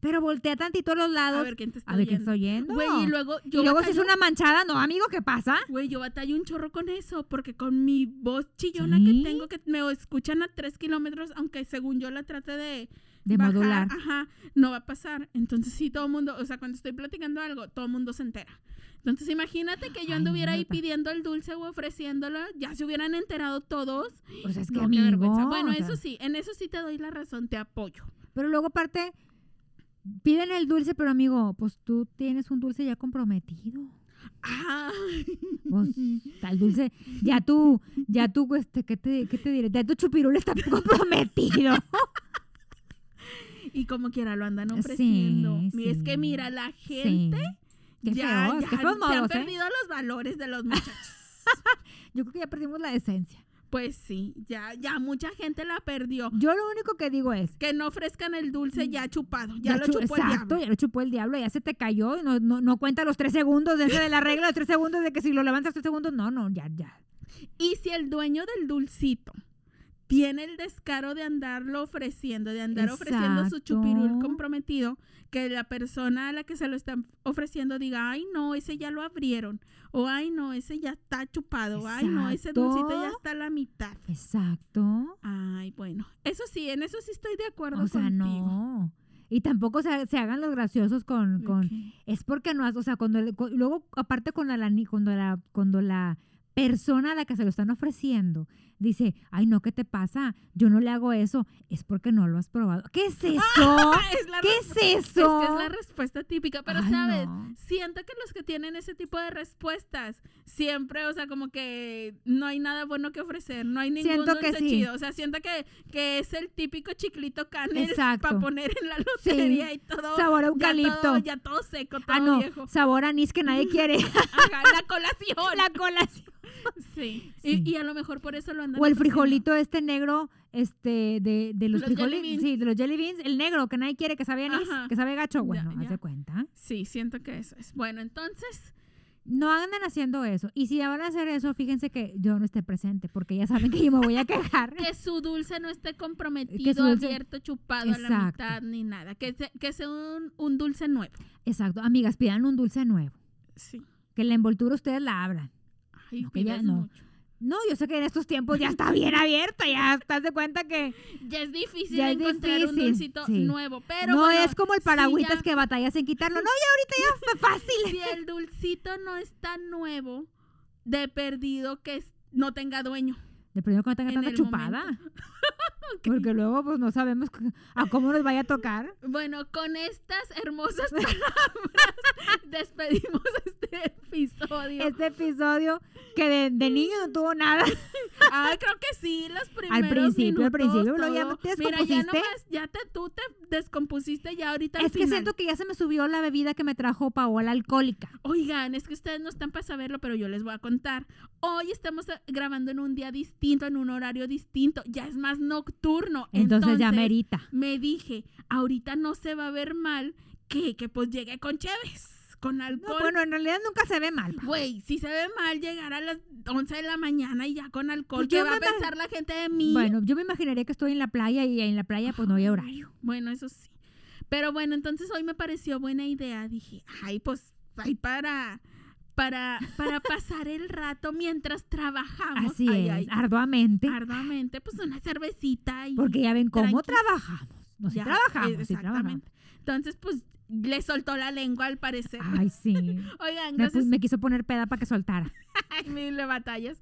Pero voltea tantito a los lados. A ver quién te está A ver quién oyendo. está oyendo. Güey, y luego yo Y luego si es una manchada, no, amigo, ¿qué pasa? Güey, yo batallo un chorro con eso, porque con mi voz chillona ¿Sí? que tengo, que me escuchan a tres kilómetros, aunque según yo la trate de, De bajar, modular. ajá, no va a pasar. Entonces sí, todo el mundo, o sea, cuando estoy platicando algo, todo el mundo se entera. Entonces imagínate que yo Ay, anduviera ahí neta. pidiendo el dulce o ofreciéndolo, ya se hubieran enterado todos. O sea, es que No, amigo. vergüenza. Bueno, o sea, eso sí, en eso sí te doy la razón, te apoyo. Pero luego aparte, piden el dulce, pero amigo, pues tú tienes un dulce ya comprometido. Ay. Pues, tal dulce, ya tú, ya tú, este, ¿qué te, qué te diré? Ya tu chupirul está comprometido. Y como quiera lo andan Sí, ofreciendo. Y es que sí. mira, la gente Sí. Qué ya, feos, ya qué feos se han ¿eh? perdido los valores de los muchachos. Yo creo que ya perdimos la esencia. Pues sí, ya, ya mucha gente la perdió. Yo lo único que digo es, Que no ofrezcan el dulce ya chupado. Ya, lo chu- chupó el exacto, diablo. ya lo chupó el diablo, ya se te cayó, no, no, no cuenta los tres segundos de ese de la regla de tres segundos de que si lo levantas tres segundos, no, no, ya, ya. Y si el dueño del dulcito tiene el descaro de andarlo ofreciendo, de andar ofreciendo su chupirul Exacto. comprometido, que la persona a la que se lo están ofreciendo diga, ay no, ese ya lo abrieron, o ay no, ese ya está chupado, ay no, ese Exacto. dulcito ya está a la mitad. Exacto. Ay, bueno, eso sí, en eso sí estoy de acuerdo O sea, no. Y tampoco se, se hagan los graciosos con, con es porque no has, o sea, cuando el- luego aparte con la, cuando la cuando la persona a la que se lo están ofreciendo dice, "Ay, no, ¿qué te pasa? Yo no le hago eso." Es porque no lo has probado. ¿Qué es eso? Ah, es la ¿Qué es eso? Es que es la respuesta típica, pero Ay, sabes, no. siento que los que tienen ese tipo de respuestas siempre, o sea, como que no hay nada bueno que ofrecer, no hay ningún Siento que sí. chido, o sea, siento que, que es el típico chiclito canel para poner en la lotería y todo. Sabor a ya eucalipto. todo- Ya todo, seco, todo ah, no, viejo. sabor a anís que nadie quiere. Ajá, la colación. la colación. Sí. Sí. Y, y a lo mejor por eso lo andan O el frijolito este negro, este, de, de los, Los sí, de los jelly beans, el negro que nadie quiere, que sabe anís, Ajá. que sabe gacho. Ya, Bueno, haz ya. de cuenta. Sí, siento que eso es. Bueno, entonces, No anden haciendo eso. Y si van a hacer eso, fíjense que yo no esté presente, porque ya saben que yo me voy a quejar. que su dulce no esté comprometido, su dulce- abierto, chupado a la mitad, ni nada. Que, se- que sea un, un dulce nuevo. Exacto. Amigas, pidan un dulce nuevo. Sí. Que la envoltura ustedes la abran. Ay, No, que ya no. mucho. No, yo sé que en estos tiempos ya está bien abierta, ya estás de cuenta que Ya es difícil Ya es encontrar un dulcito sí. nuevo, pero no bueno, es como el paragüitas que batallas en quitarlo. No, ya ahorita ya fue fácil. Si el dulcito no está nuevo, de perdido que no tenga dueño. De primero que no tenga En tanta el Porque luego pues no sabemos a cómo nos vaya a tocar. Bueno, con estas hermosas palabras despedimos este episodio. Este episodio que de, de niño no tuvo nada. Ay, creo que sí, los primeros principio, al principio, luego ya todo. te Mira, ya descompusiste. nomás, ya te, tú te descompusiste ya ahorita al Es que final. siento que ya se me subió la bebida que me trajo Paola alcohólica. Oigan, es que ustedes no están para saberlo, pero yo les voy a contar. Hoy estamos eh, grabando en un día distinto, en un horario distinto. Ya es más nocturno. Entonces, ya merita. me dije, ahorita no se va a ver mal que, que pues llegue con Chévez, con No, alcohol. bueno, en realidad nunca se ve mal. Güey, si se ve mal llegar a las 11 de la mañana y ya con alcohol, Pues ¿qué va a pensar la gente de mí? Bueno, yo me imaginaría que estoy en la playa y en la playa pues no hay horario. Bueno, eso sí. Pero bueno, entonces hoy me pareció buena idea. Dije, ay, pues, ay, para, para, para pasar el rato mientras trabajamos. Así ay, es, ay, arduamente. arduamente, pues una cervecita y. Porque ya ven cómo trabajamos. No, sí ya, trabajamos, sí trabajamos. Exactamente. Entonces, pues, le soltó la lengua al parecer. Ay, sí. Oigan, gracias. me quiso poner peda para que soltara. Ay, mil batallas.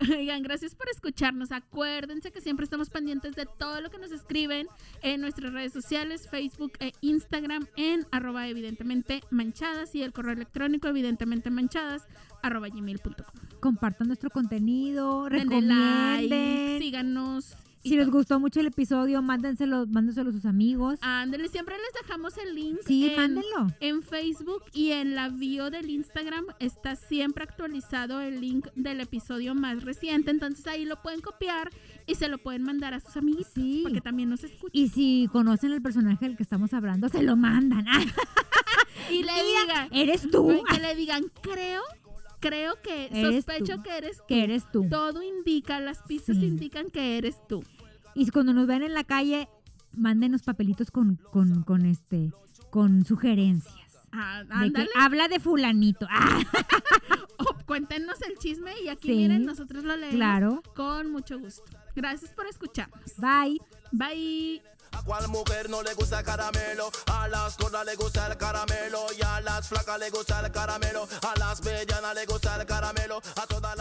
Oigan, gracias por escucharnos. Acuérdense que siempre estamos pendientes de todo lo que nos escriben en nuestras redes sociales, Facebook e Instagram, en arroba evidentemente manchadas y el correo electrónico evidentemente manchadas arroba gmail.com. Compartan nuestro contenido, Denle like, recomienden. síganos. Si les gustó mucho el episodio, mándenselo, mándenselo a sus amigos. Ándale, siempre les dejamos el link. sí, en- mándenlo. En Facebook y en la bio del Instagram está siempre actualizado el link del episodio más reciente. Entonces ahí lo pueden copiar y se lo pueden mandar a sus amiguitos Sí. porque también nos escuchan. Y si conocen el personaje del que estamos hablando, se lo mandan. Y le digan, eres tú. que le digan, creo, creo que Eres sospecho tú. que eres tú. Que eres tú. Todo indica, las pistas Sí. indican que eres tú. Y si cuando nos ven en la calle, mándenos papelitos con, con, con este, con sugerencias. Ah, De que habla de fulanito. Ah, O cuéntenos el chisme y aquí Sí, miren, nosotros lo leemos claro. con mucho gusto. Gracias por escucharnos. Bye. Bye. ¿A cuál mujer no le gusta el caramelo? A las gordas le gusta el caramelo y a las flacas le gusta el caramelo. A las vellanas le gusta el caramelo. A todas